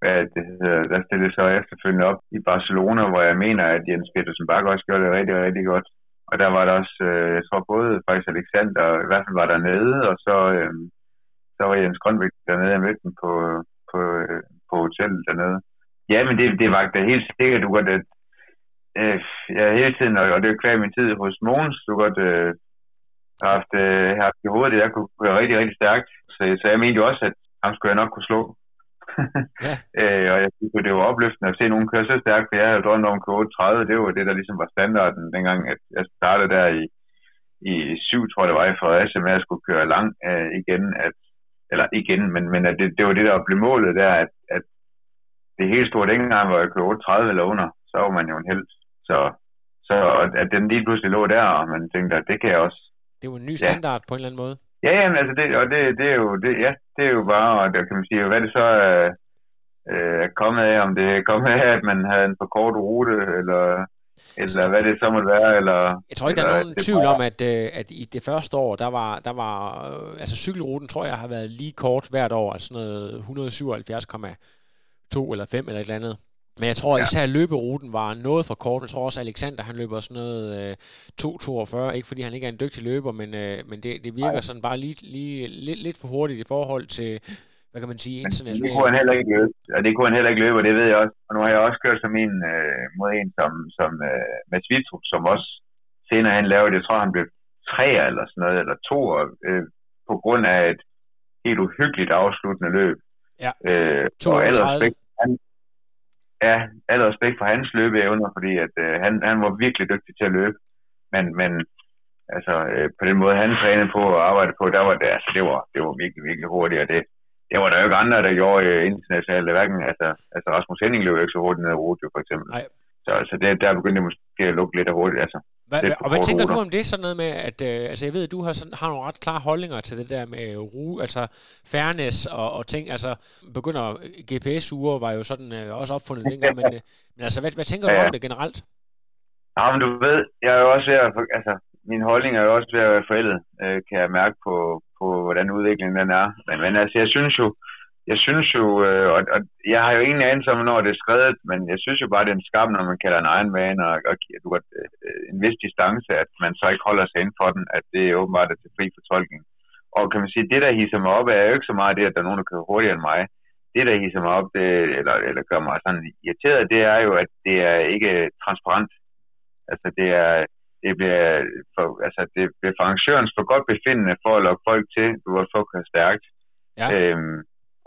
hvad det hedder, der stillede jeg så efterfølgende op i Barcelona, hvor jeg mener, at Jens Petersen Bakke også gjorde det rigtig, rigtig godt. Og der var der også, øh, jeg tror både faktisk Alexander, i hvert fald var der nede, og så, øh, så var Jens Grønbæk dernede, jeg mødte dem på, på, øh, på hotellet dernede. Ja, men det, det var da helt sikkert, du godt, at øh, jeg hele tiden, og, det er min tid hos Mogens, du godt øh, har haft, øh, haft i hovedet, at jeg kunne køre rigtig, rigtig stærkt. Så, så jeg mente jo også, at ham skulle jeg nok kunne slå. Ja. øh, og jeg synes, det var opløftende at se nogen køre så stærkt, for jeg havde drømt om at køre 30. Det var det, der ligesom var standarden dengang, at jeg startede der i, i syv, tror jeg det var, i Fredericia med at skulle køre lang øh, igen. At, eller igen, men, men at det, det var det, der blev målet der, at det helt store dengang, hvor jeg kørte 30 eller under. så var man jo en held. Så, så at den lige pludselig lå der, og man tænkte, at det kan jeg også. Det er jo en ny standard ja. på en eller anden måde. Ja, jamen, altså det, og det, det er jo, det, ja, det er jo bare, og der kan man sige, hvad det så er, øh, kommet af, om det er kommet af, at man havde en for kort rute, eller, eller hvad det så måtte være, eller... Jeg tror ikke, der er nogen tvivl om, at, øh, at i det første år, der var, der var øh, altså cykelruten, tror jeg, har været lige kort hvert år, altså sådan noget 177,2 eller 5 eller et eller andet. Men jeg tror ja. især løberuten var noget for kort. Jeg tror også, Alexander han løber sådan noget øh, 2.42. Ikke fordi han ikke er en dygtig løber, men, øh, men det, det virker Ej. sådan bare lige, lige lidt, lidt for hurtigt i forhold til, hvad kan man sige, internationalt. Det kunne han heller ikke løbe, og det kunne han heller ikke løbe, og det ved jeg også. Og nu har jeg også kørt som en øh, mod en som, som øh, Mads Vitrup, som også senere han lavede, jeg tror han blev tre eller sådan noget, eller to, øh, på grund af et helt uhyggeligt afsluttende løb. Ja, øh, 32 han, ja, al respekt for hans løbeevner, fordi at, øh, han, han var virkelig dygtig til at løbe. Men, men altså, øh, på den måde, han trænede på og arbejdede på, der var det, altså, det var, det var virkelig, virkelig hurtigt, og det, det var der jo ikke andre, der gjorde øh, internationalt. Hverken, altså, altså Rasmus Henning løb ikke så hurtigt ned i Rodeo, for eksempel. Nej. Så altså, det, der begyndte det måske at lukke lidt af hurtigt. Altså, Hva, og hvad tænker ruter. du om det, sådan noget med, at øh, altså jeg ved, at du har, sådan, har nogle ret klare holdninger til det der med ru, altså fairness og, og ting, altså begynder GPS-ure var jo sådan øh, også opfundet dengang, men, øh, men altså hvad, hvad tænker ja, ja. du om det generelt? Ja, men du ved, jeg er jo også ved at, altså min holdning er jo også ved at være forældet, øh, kan jeg mærke på, på, hvordan udviklingen den er. Men, men altså, jeg synes jo, jeg synes jo, øh, og, og jeg har jo ingen anelse om, når det er skrevet, men jeg synes jo bare, det er en skam, når man kalder en egen vane, og, og du har øh, en vis distance, at man så ikke holder sig inden for den, at det er åbenbart er til fri fortolkning. Og kan man sige, det der hisser mig op, er jo ikke så meget det, at der er nogen, der kører hurtigere end mig. Det, der hisser mig op, det, eller, eller gør mig sådan irriteret, det er jo, at det er ikke transparent. Altså, det er, det bliver, for, altså, det bliver for arrangørens for godt befindende for at lokke folk til, du var så stærkt. Ja. Øhm,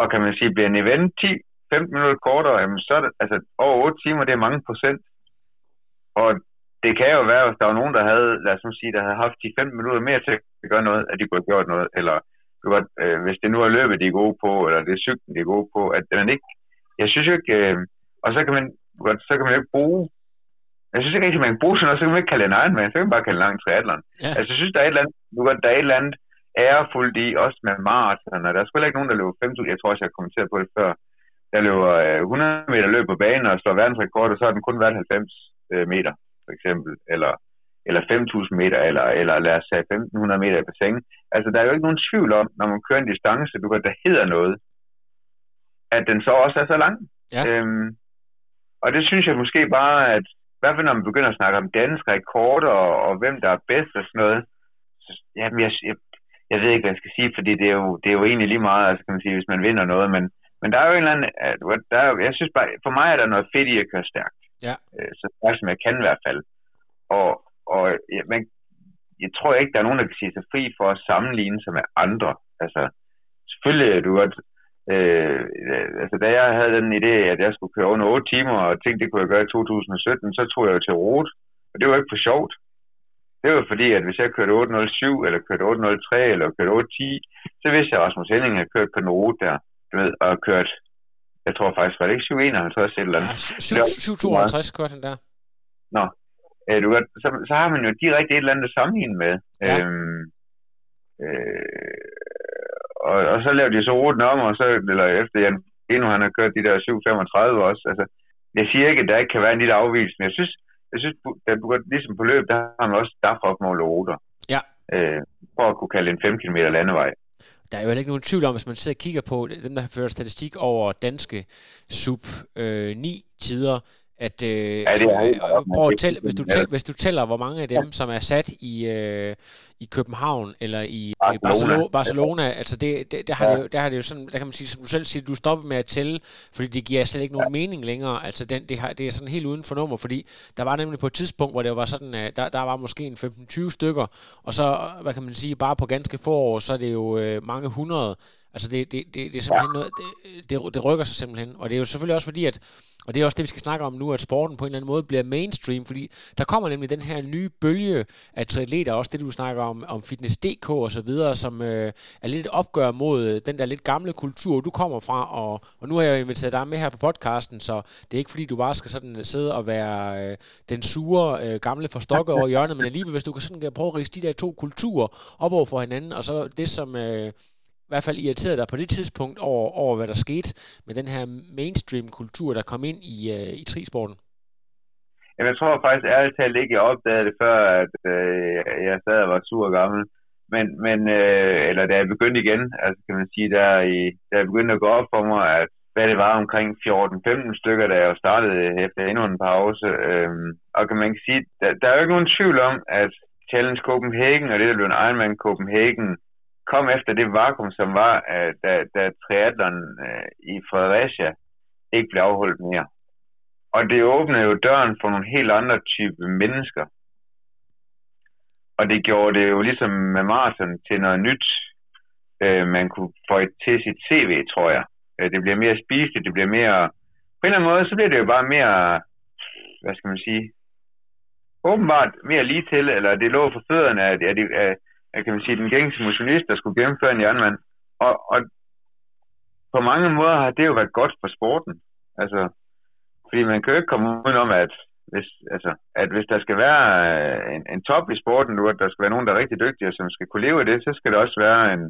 og kan man sige, bliver en event 10-15 minutter kortere, jamen så er det, altså over 8 timer, det er mange procent. Og det kan jo være, hvis der var nogen, der havde, lad os sige, der havde haft 10-15 minutter mere til at gøre noget, at de kunne have gjort noget, eller godt, øh, hvis det nu er løbet, de er gode på, eller det er cyklen, de er gode på, at man ikke, jeg synes jo ikke, øh, og så kan man, godt, så kan man jo ikke bruge, jeg synes ikke rigtig, man kan bruge sådan noget, så kan man ikke kalde en Ironman, så kan man bare kalde en lang triathlon. Ja. Altså, jeg synes, der er et eller andet, godt, der er et eller andet ærefuldt i, også med maraton, og der er sgu ikke nogen, der løber 5.000, jeg tror også, jeg har kommenteret på det før, der løber 100 meter løb på banen og slår verdensrekord, og så har den kun været 90 meter, for eksempel, eller, eller 5.000 meter, eller, eller lad os sige 1.500 meter i bassin. Altså, der er jo ikke nogen tvivl om, når man kører en distance, du kan, der hedder noget, at den så også er så lang. Ja. Øhm, og det synes jeg måske bare, at i hvert fald når man begynder at snakke om dansk rekorder, og, og hvem der er bedst og sådan noget, så, jamen, jeg, jeg, jeg ved ikke, hvad jeg skal sige, fordi det er jo, det er jo egentlig lige meget, altså kan man sige, hvis man vinder noget, men, men der er jo en eller anden, der er, jeg synes bare, for mig er der noget fedt i at køre stærkt. Ja. Øh, så stærkt som jeg kan i hvert fald. Og, og ja, men, jeg tror ikke, der er nogen, der kan sige sig fri for at sammenligne sig med andre. Altså, selvfølgelig er du godt, øh, altså da jeg havde den idé, at jeg skulle køre under 8 timer, og tænkte, det kunne jeg gøre i 2017, så tog jeg jo til rot. Og det var ikke for sjovt. Det var fordi, at hvis jeg kørte 8.07, eller kørte 8.03, eller kørte 8.10, så vidste jeg, at Rasmus Henning havde kørt på en rute der, du ved, og kørt, jeg tror faktisk, var det ikke 7.51 eller andet? Ja, 7.52 kørte han der. Nå, øh, du ved, så, så har man jo direkte et eller andet at sammenligne med. Ja. Øhm, øh, og, og så lavede de så ruten om, og så, eller efter Jan endnu han har kørt de der 7.35 også, altså, jeg siger ikke, at der ikke kan være en lille afvisning. Jeg synes, jeg synes, at du ligesom på løb, der har man også derfor opmålet ruter. Ja. Øh, for at kunne kalde en 5 km landevej. Der er jo ikke nogen tvivl om, hvis man sidder og kigger på dem, der ført statistik over danske sub øh, 9 tider, at øh, ja, det er, øh, prøv at tælle, hvis, du tæller, hvis du tæller, hvor mange af dem, som er sat i, øh, i København eller i Barcelona, Barcelona, Barcelona altså det, det, der, har ja. det jo, der har det jo sådan, der kan man sige, som du selv siger, du stopper med at tælle, fordi det giver slet ikke nogen ja. mening længere. Altså den, det, har, det er sådan helt uden for nummer, fordi der var nemlig på et tidspunkt, hvor det var sådan, at der, der var måske en 15-20 stykker, og så, hvad kan man sige, bare på ganske få år, så er det jo øh, mange hundrede Altså det, det, det, det er simpelthen noget, det, det, det rykker sig simpelthen. Og det er jo selvfølgelig også fordi, at og det er også det, vi skal snakke om nu, at sporten på en eller anden måde bliver mainstream, fordi der kommer nemlig den her nye bølge af triatleter, også det du snakker om, om fitness.dk og så videre, som øh, er lidt opgør mod den der lidt gamle kultur, du kommer fra, og, og nu har jeg inviteret dig med her på podcasten, så det er ikke fordi, du bare skal sådan sidde og være øh, den sure øh, gamle forstokke over hjørnet, men alligevel, hvis du kan sådan prøve at rige de der to kulturer op over for hinanden, og så det, som... Øh, i hvert fald irriteret dig på det tidspunkt over, over hvad der skete med den her mainstream-kultur, der kom ind i, øh, i trisporten? Jamen, jeg tror faktisk ærligt talt ikke, jeg opdagede det før, at øh, jeg sad og var sur og gammel. Men, men øh, eller da jeg begyndte igen, altså kan man sige, der i, da jeg begyndte at gå op for mig, at hvad det var omkring 14-15 stykker, da jeg startede efter endnu en pause. Øh, og kan man sige, der, der er jo ikke nogen tvivl om, at Challenge Copenhagen og det, der blev en Ironman Copenhagen, kom efter det vakuum, som var, uh, da, da triathlon øh, i Fredericia ikke blev afholdt mere. Og det åbnede jo døren for nogle helt andre typer mennesker. Og det gjorde det jo ligesom med maraton til noget nyt, uh, man kunne få til sit CV, tror jeg. Det bliver mere spiseligt, det bliver mere... På en eller anden måde, så bliver det jo bare mere, hvad skal man sige, åbenbart mere lige til, eller det lå for fødderne, at, at, at kan man sige, den gængse motionist, der skulle gennemføre en jernmand. Og, og på mange måder har det jo været godt for sporten. Altså, fordi man kan jo ikke komme udenom, at hvis, altså, at hvis der skal være øh, en, en top i sporten nu, at der skal være nogen, der er rigtig dygtige, som skal kunne leve af det, så skal der også være en,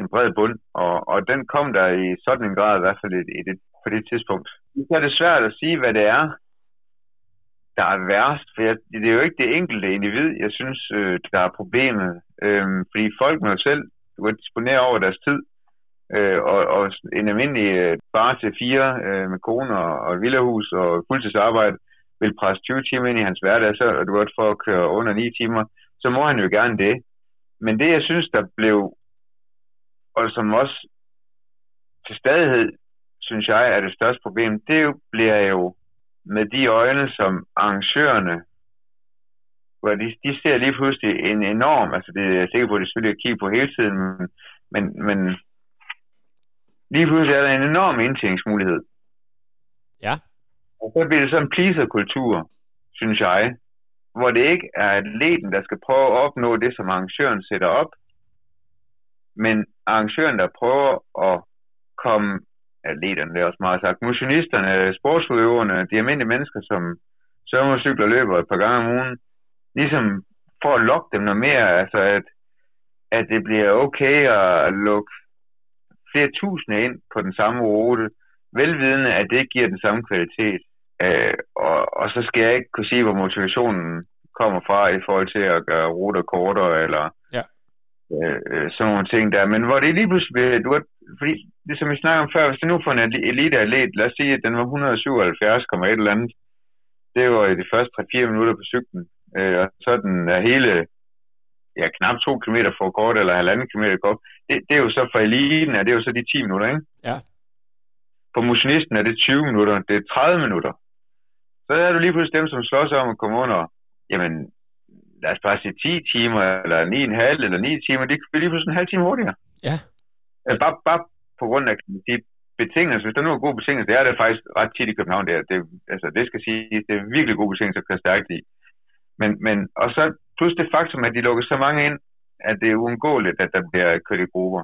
en bred bund. Og, og den kom der i sådan en grad, i hvert fald i, i det, på det tidspunkt. Så er det svært at sige, hvad det er, der er værst, for jeg, det er jo ikke det enkelte individ, jeg synes, øh, der er problemet. Øh, fordi folk må selv selv disponere over deres tid, øh, og, og en almindelig øh, bar til fire øh, med kone og, og et villahus og fuldtidsarbejde vil presse 20 timer ind i hans hverdag, så er du godt for at køre under 9 timer, så må han jo gerne det. Men det, jeg synes, der blev, og som også til stadighed, synes jeg, er det største problem, det jo, bliver jo med de øjne, som arrangørerne, hvor de, de ser lige pludselig en enorm, altså det er jeg sikker på, at det selvfølgelig at kigge på hele tiden, men, men, men lige pludselig er der en enorm indtjeningsmulighed. Ja. Og så bliver det sådan en pleaser-kultur, synes jeg, hvor det ikke er atleten, der skal prøve at opnå det, som arrangøren sætter op, men arrangøren, der prøver at komme atleterne, det er også meget sagt, motionisterne, sportsudøverne, de almindelige mennesker, som svømmer, cykler og løber et par gange om ugen, ligesom for at lokke dem noget mere, altså at, at det bliver okay at lukke flere tusinde ind på den samme rute, velvidende, at det ikke giver den samme kvalitet. Øh, og, og så skal jeg ikke kunne sige, hvor motivationen kommer fra i forhold til at gøre ruter kortere, eller ja. øh, sådan nogle ting der. Men hvor det lige pludselig, du har, fordi det som vi snakker om før, hvis det nu får en elite-atlet, lad os sige, at den var 177,1 eller andet, det var i de første 3-4 minutter på cyklen, øh, og så den er hele, ja, knap 2 km for kort, eller halvanden kilometer kort, det, det, er jo så for eliten, er det jo så de 10 minutter, ikke? Ja. For motionisten er det 20 minutter, det er 30 minutter. Så er du lige pludselig dem, som slår sig om at komme under, jamen, lad os bare sige 10 timer, eller 9,5 eller 9 timer, det kan lige pludselig en halv time hurtigere. Ja. Øh, bare, bare på grund af kan man sige, betingelser, hvis der nu er gode betingelser, det er det faktisk ret tit i København, det, er, det, altså, det skal sige, det er virkelig gode betingelser at køre stærkt i. Men, men, og så plus det faktum, at de lukker så mange ind, at det er uundgåeligt, at der bliver kørt i grupper.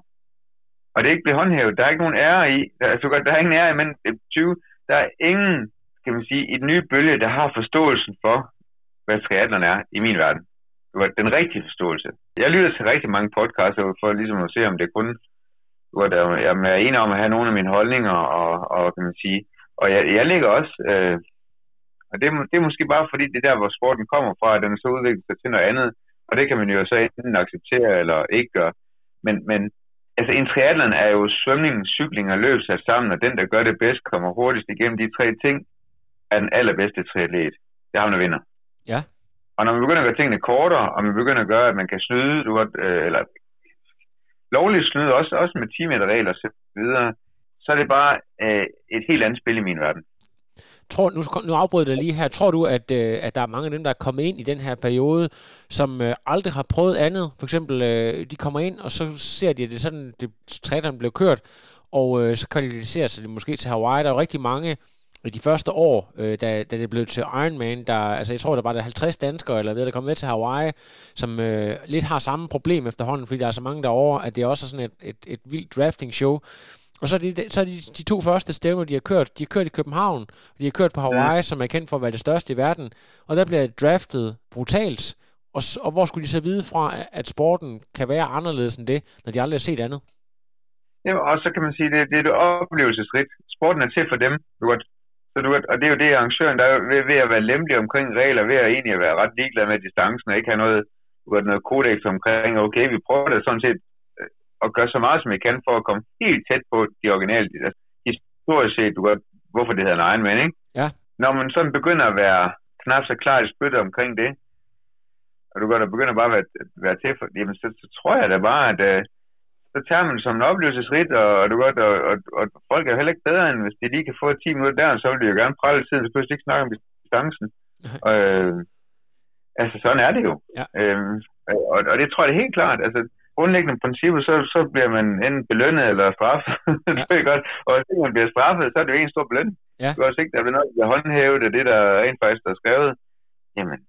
Og det er ikke blevet håndhævet. Der er ikke nogen ære i. Der, altså, der er ingen ære i men 20. Der er ingen, skal man sige, i den nye bølge, der har forståelsen for, hvad triathlon er i min verden. Det var den rigtige forståelse. Jeg lytter til rigtig mange podcasts for ligesom at se, om det kun hvor der, jeg er enig om at have nogle af mine holdninger, og, og kan man sige, og jeg, jeg ligger også, øh, og det, det er måske bare fordi, det er der, hvor sporten kommer fra, at den så udviklet sig til noget andet, og det kan man jo så enten acceptere eller ikke gøre. Men, men altså en triathlon er jo svømning, cykling og løb sat sammen, og den, der gør det bedst, kommer hurtigst igennem de tre ting, er den allerbedste triatlet. Det er ham, der vinder. Ja. Og når man begynder at gøre tingene kortere, og man begynder at gøre, at man kan snyde, du, øh, eller lovligt snyd, også, også med 10 meter regler og så videre, så er det bare øh, et helt andet spil i min verden. tror, nu, nu afbryder jeg lige her. Tror du, at, øh, at der er mange af dem, der er kommet ind i den her periode, som øh, aldrig har prøvet andet? For eksempel, øh, de kommer ind, og så ser de, at det er sådan, det, træderen blev kørt, og øh, så kvalificerer sig de måske til Hawaii. Der er jo rigtig mange i de første år, øh, da, da det blev til Ironman, der, altså jeg tror, der var der 50 danskere, eller ved, der kom med til Hawaii, som øh, lidt har samme problem efterhånden, fordi der er så mange derovre, at det er også sådan et, et, et vildt drafting show. Og så er, de, så er de, de to første stævner, de har kørt, de har kørt i København, de har kørt på Hawaii, ja. som er kendt for at være det største i verden, og der bliver draftet brutalt. Og, og hvor skulle de så vide fra, at sporten kan være anderledes end det, når de aldrig har set andet? Ja, og så kan man sige, det, det er det oplevelsesrigt. Sporten er til for dem. Du godt, så du og det er jo det, arrangøren der er ved, ved at være lempelig omkring regler, ved at egentlig at være ret ligeglad med distancen, og ikke have noget, noget kodex omkring, okay, vi prøver det sådan set at gøre så meget, som jeg kan, for at komme helt tæt på de originale, altså, historisk set, du godt, hvorfor det hedder en egen mand, ikke? Ja. Når man sådan begynder at være knap så klar i spytte omkring det, og du godt, der begynder bare at være, være til for, jamen, så, så, tror jeg da bare, at uh, så tager man som en oplevelsesrit, og, og, du godt, og, og, og, folk er heller ikke bedre, end hvis de lige kan få 10 minutter der, så vil de jo gerne prale tid, så pludselig ikke snakke om distancen. øh, altså, sådan er det jo. Ja. Øh, og, og det tror jeg det er helt klart. Altså, grundlæggende princippet, så, så bliver man enten belønnet eller straffet. Ja. det er godt. Og hvis man bliver straffet, så er det jo en stor belønning. Ja. Også ikke, der bliver noget, der håndhævet af det, der rent faktisk er skrevet. Jamen,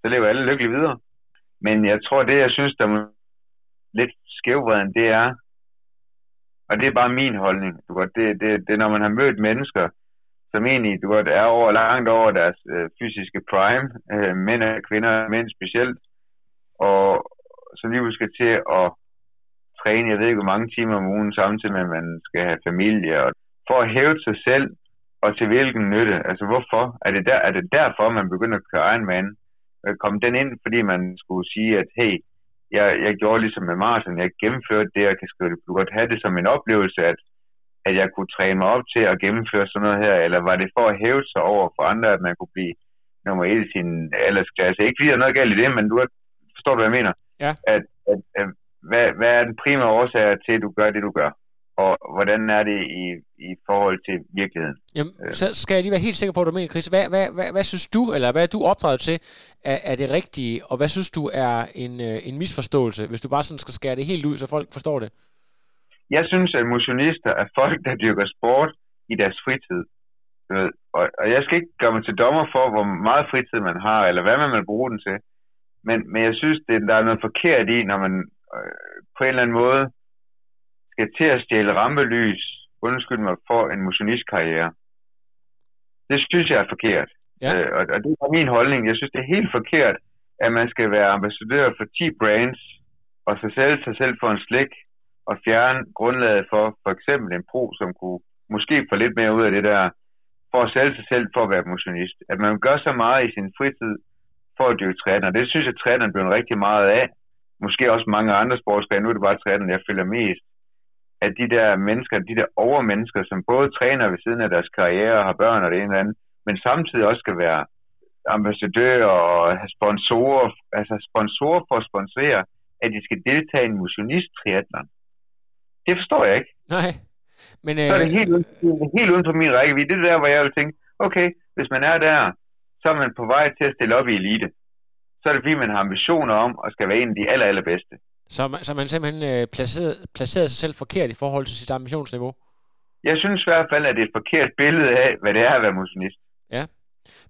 så lever alle lykkeligt videre. Men jeg tror, det jeg synes, der er lidt skævvreden, det er, og det er bare min holdning, du godt, det, det, det er, når man har mødt mennesker, som egentlig, du godt, er over langt over deres øh, fysiske prime, øh, mænd og kvinder, mænd specielt, og, som lige skal til at træne, jeg ved ikke hvor mange timer om ugen, samtidig med, at man skal have familie, og for at hæve sig selv, og til hvilken nytte. Altså hvorfor? Er det, der, er det derfor, man begynder at køre Ironman? Kom den ind, fordi man skulle sige, at hey, jeg, jeg gjorde ligesom med Marsen, jeg gennemførte det, og kan. Du godt have det som en oplevelse, at, at jeg kunne træne mig op til at gennemføre sådan noget her, eller var det for at hæve sig over for andre, at man kunne blive nummer et i sin aldersklasse? Ikke fordi der er noget galt i det, men du forstår du, hvad jeg mener? Ja. At, at, at hvad, hvad er den primære årsag til, at du gør det, du gør? Og hvordan er det i, i forhold til virkeligheden? Jamen, så skal jeg lige være helt sikker på, at du mener, Chris. Hvad, hvad, hvad, hvad synes du, eller hvad er du opdraget til, er, er det rigtige? Og hvad synes du er en, øh, en misforståelse, hvis du bare sådan skal skære det helt ud, så folk forstår det? Jeg synes, at motionister er folk, der dyrker sport i deres fritid. Og, og jeg skal ikke gøre mig til dommer for, hvor meget fritid man har, eller hvad man vil bruge den til. Men, men jeg synes, det, der er noget forkert i, når man øh, på en eller anden måde skal til at stjæle rampelys, undskyld mig, for en motionistkarriere. Det synes jeg er forkert. Ja. Øh, og, og det er min holdning. Jeg synes, det er helt forkert, at man skal være ambassadør for 10 brands, og så sælge sig selv for en slik, og fjerne grundlaget for for eksempel en pro, som kunne måske få lidt mere ud af det der, for at sælge sig selv for at være motionist. At man gør så meget i sin fritid, for at dyrke træner. Det synes jeg, træneren bliver rigtig meget af. Måske også mange andre sportsgrene. Nu er det bare træneren, jeg følger mest. At de der mennesker, de der overmennesker, som både træner ved siden af deres karriere og har børn og det ene eller andet, men samtidig også skal være ambassadør og have sponsorer, altså sponsorer for at sponsorere, at de skal deltage i en motionist triathlon. Det forstår jeg ikke. Nej. Men, øh... Så er det helt, helt uden for min rækkevidde. Det er der, hvor jeg vil tænke, okay, hvis man er der, så er man på vej til at stille op i elite. Så er det fordi, man har ambitioner om at skal være en af de aller, allerbedste. Så man, så man simpelthen øh, placeret, placeret sig selv forkert i forhold til sit ambitionsniveau? Jeg synes i hvert fald, at det er et forkert billede af, hvad det er at være motionist. Ja,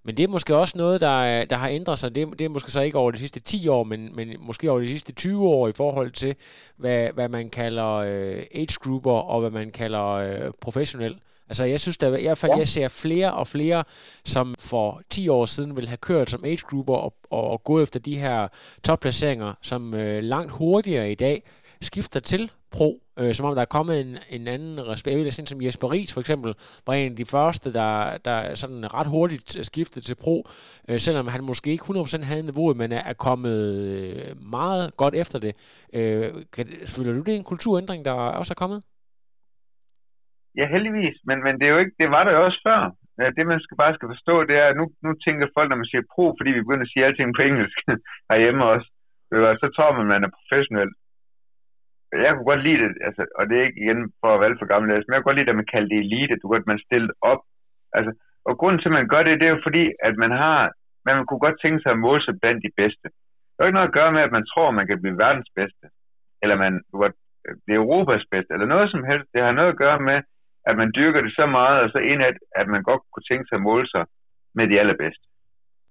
men det er måske også noget, der, der har ændret sig. Det, det er måske så ikke over de sidste 10 år, men, men måske over de sidste 20 år i forhold til, hvad, hvad man kalder øh, age grouper og hvad man kalder øh, professionel. Altså jeg synes, der, i hvert fald, ja. jeg ser flere og flere, som for 10 år siden ville have kørt som age grouper og, og, og gået efter de her topplaceringer, som øh, langt hurtigere i dag skifter til pro, øh, som om der er kommet en, en anden respekt. Jeg vil som Jesper Ries for eksempel, var en af de første, der, der sådan ret hurtigt skiftede til pro, øh, selvom han måske ikke 100% havde niveauet, men er, er kommet øh, meget godt efter det. Øh, kan, føler du, det er en kulturændring, der også er kommet? Ja, heldigvis, men, men det, er jo ikke, det var der jo også før. Det, man skal bare skal forstå, det er, at nu, nu tænker folk, når man siger pro, fordi vi begynder at sige alting på engelsk herhjemme også, så tror man, at man er professionel. Jeg kunne godt lide det, altså, og det er ikke igen for at være for gammel, men jeg kunne godt lide, at man kaldte det elite. Du godt, man stillet op. Altså, Og grunden til, at man gør det, det er jo fordi, at man har, man kunne godt tænke sig at måle sig blandt de bedste. Det har ikke noget at gøre med, at man tror, at man kan blive verdens bedste, eller man kan øh, blive Europas bedste, eller noget som helst. Det har noget at gøre med, at man dyrker det så meget, og så indad, at man godt kunne tænke sig at måle sig med de allerbedste.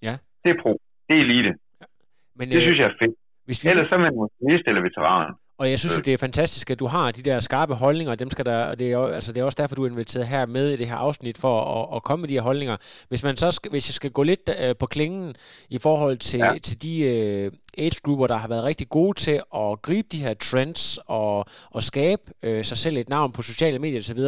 Ja. Det er pro. Det er elite. Ja. Men, det øh, synes jeg er fedt. Hvis vi... Ellers så er man motionist eller veteran. Og jeg synes jo, det er fantastisk, at du har de der skarpe holdninger, og dem skal der, og det er, altså, det er også derfor, du er inviteret her med i det her afsnit, for at, at komme med de her holdninger. Hvis, man så skal, hvis jeg skal gå lidt uh, på klingen i forhold til, ja. til de age-grupper, der har været rigtig gode til at gribe de her trends og, og skabe øh, sig selv et navn på sociale medier osv.,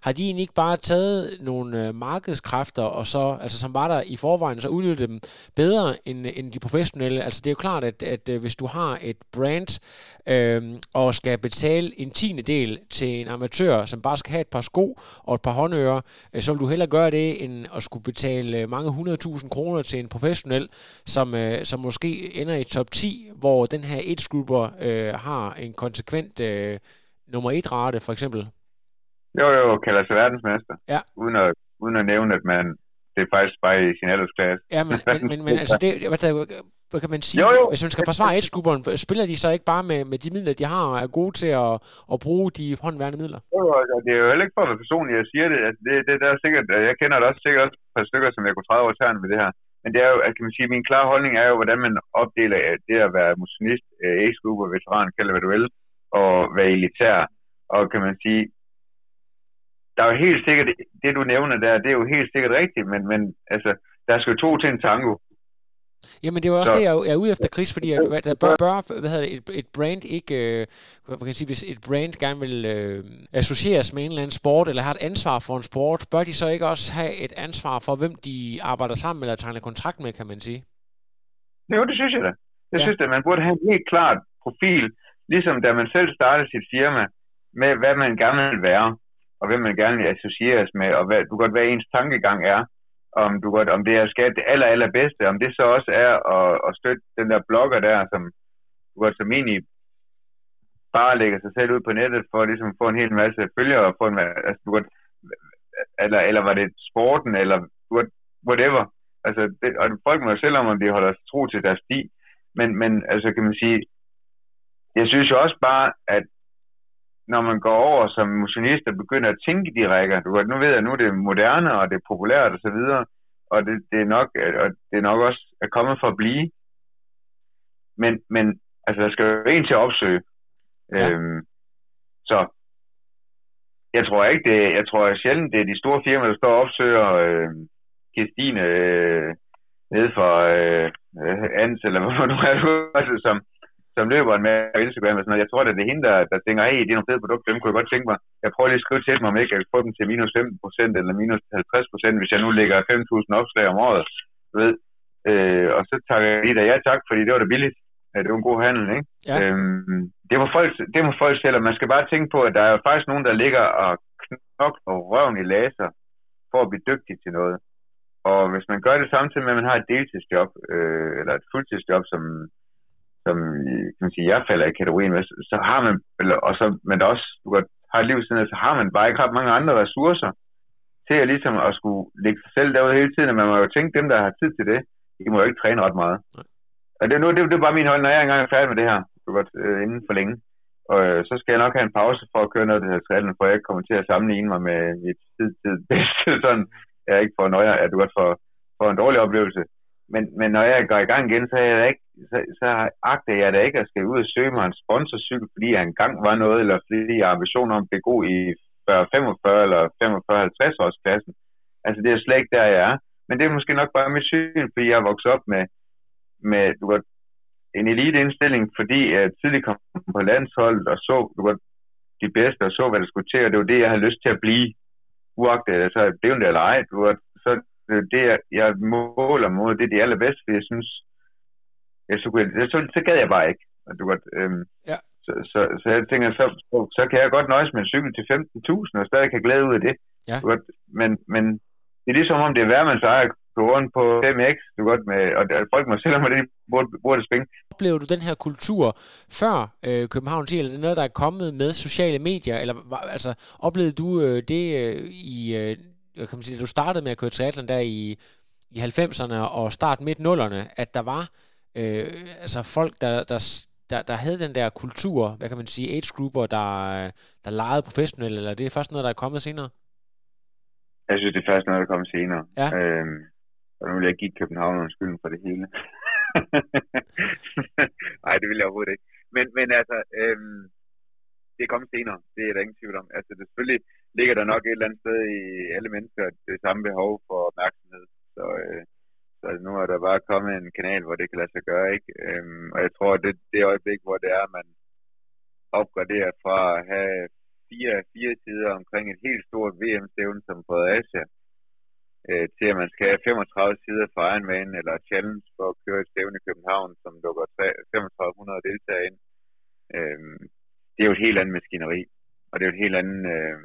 har de egentlig ikke bare taget nogle øh, markedskræfter, og så, altså, som var der i forvejen, så udnyttet dem bedre end, end de professionelle? Altså det er jo klart, at, at, at hvis du har et brand, øh, og skal betale en tiende del til en amatør, som bare skal have et par sko og et par håndører, øh, så vil du hellere gøre det, end at skulle betale mange hundredtusind kroner til en professionel, som, øh, som måske ender i top 10, hvor den her age grupper øh, har en konsekvent øh, nummer et rate, for eksempel. Jo, jo, kalder sig verdensmester. Ja. Uden at, uden at nævne, at man det er faktisk bare i sin aldersklasse. Ja, men, men, men, men altså det, hvad der, hvad kan man sige? Jo, jo. Hvis man skal forsvare age spiller de så ikke bare med, med de midler, de har, og er gode til at, at bruge de håndværende midler? Jo, og det er jo heller ikke for at være personlig, jeg siger det. Altså, det, det der er sikkert, jeg kender det også sikkert også et par stykker, som jeg kunne træde over tæren med det her. Men det er jo, altså, kan man sige, min klare holdning er jo, hvordan man opdeler det at være motionist, øh, age veteran, kalder hvad du vil, og være elitær. Og kan man sige, der er jo helt sikkert, det du nævner der, det er jo helt sikkert rigtigt, men, men altså, der skal jo to til en tango. Jamen det jo også så. det, jeg er ude efter, Chris, fordi at, der bør, bør hvad hedder det, et, et brand ikke, øh, man kan sige, hvis et brand gerne vil øh, associeres med en eller anden sport, eller har et ansvar for en sport, bør de så ikke også have et ansvar for, hvem de arbejder sammen eller tegner kontrakt med, kan man sige? Jo, det synes jeg da. Jeg ja. synes at man burde have en helt klart profil, ligesom da man selv startede sit firma, med hvad man gerne vil være, og hvem man gerne vil associeres med, og hvad, du godt, hvad ens tankegang er om, du godt, om det er skat det aller, allerbedste, om det så også er at, at støtte den der blogger der, som du godt, som egentlig bare lægger sig selv ud på nettet for ligesom at ligesom få en hel masse følgere og få en altså, du godt, eller, eller var det sporten, eller du godt, whatever. Altså, det, og folk må jo selv om, om de holder sig tro til deres sti. Men, men altså, kan man sige, jeg synes jo også bare, at når man går over som motionist og begynder at tænke de rækker. Du, nu ved jeg, nu er det moderne, og det er populært og så videre, og det, det, er nok, og det er nok også er kommet for at blive. Men, men altså, der skal jo en til at opsøge. Ja. Øhm, så jeg tror ikke, det, jeg tror sjældent, det er de store firmaer, der står og opsøger øh, Kirstine øh, nede for øh, Ans, eller hvad nu er det, som, som løber med på Instagram og sådan noget. Jeg tror, det er hende, der, der tænker, hey, det er nogle fede produkter, dem kunne jeg godt tænke mig. Jeg prøver lige at skrive til dem, om ikke jeg kan få dem til minus 15% eller minus 50%, hvis jeg nu lægger 5.000 opslag om året. Du ved. Øh, og så tager jeg lige da ja tak, fordi det var da billigt. Ja, det var en god handel, ikke? Ja. Øhm, det, må folk, det må folk selv, og man skal bare tænke på, at der er faktisk nogen, der ligger og knokler røven i laser for at blive dygtig til noget. Og hvis man gør det samtidig med, at man har et deltidsjob, øh, eller et fuldtidsjob, som, som kan man sige, jeg falder i kategorien med, så har man, og så, men også du godt har et liv siden, så har man bare ikke ret mange andre ressourcer til at ligesom at skulle lægge sig selv derude hele tiden, og man må jo tænke, dem der har tid til det, de må jo ikke træne ret meget. Og det, nu, det, det er bare min hold, når jeg engang er færdig med det her, du godt, øh, inden for længe. Og øh, så skal jeg nok have en pause for at køre noget af det her træning, for jeg ikke kommer til at sammenligne mig med mit tid til bedste, sådan jeg er ikke for nøje, at du godt for, for en dårlig oplevelse. Men, men når jeg går i gang igen, så, er jeg ikke, så, så agter jeg da ikke at skal ud og søge mig en sponsorcykel, fordi jeg engang var noget, eller fordi jeg har ambitioner om at blive god i 45 eller 45-50 års klassen. Altså det er slet ikke der, jeg er. Men det er måske nok bare mit syn, fordi jeg er vokset op med, med du ved, en eliteindstilling, fordi jeg tidligt kom på landsholdet og så du ved, de bedste og så, hvad der skulle til, og det var det, jeg havde lyst til at blive. Uagtet, altså, det er jo det eller ej. Du godt, så det, jeg måler mod, det er de allerbedste, fordi jeg synes, jeg, så, så, så gad jeg bare ikke. Du godt, øhm, ja. så, så, så, jeg tænker, så, så, så kan jeg godt nøjes med en cykel til 15.000, og stadig kan glæde ud af det. Ja. Du godt, men, men det er ligesom om, det er værd, man at gå rundt på 5X, du godt med, og folk må selv om det, burde, burde spænge. Oplever du den her kultur før øh, København 10, eller er det noget, der er kommet med sociale medier, eller altså oplevede du øh, det øh, i, øh, kan man sige, da du startede med at køre triathlon der i, i 90'erne og start midt 0'erne, at der var øh, altså folk, der, der, der, der havde den der kultur, hvad kan man sige, age-grupper, der, der legede professionelt, eller det er først noget, der er kommet senere? Jeg synes, det er først noget, der er kommet senere. Ja. Øhm, og nu vil jeg give København skylden for det hele. Nej, det vil jeg overhovedet ikke. Men, men altså, øhm, det er kommet senere. Det er der ingen tvivl om. Altså, det selvfølgelig ligger der nok et eller andet sted i alle mennesker det samme behov for opmærksomhed. Så, øh, så altså, nu er der bare kommet en kanal, hvor det kan lade sig gøre, ikke? Øhm, og jeg tror, det det øjeblik, hvor det er, at man opgraderer fra at have fire, fire sider omkring et helt stort VM-stævne som Fredericia, øh, til at man skal have 35 sider for Ironman eller Challenge for at køre et stævne i København, som lukker 3500 deltagere ind. Øhm, det er jo et helt andet maskineri, og det er jo et helt andet, øh,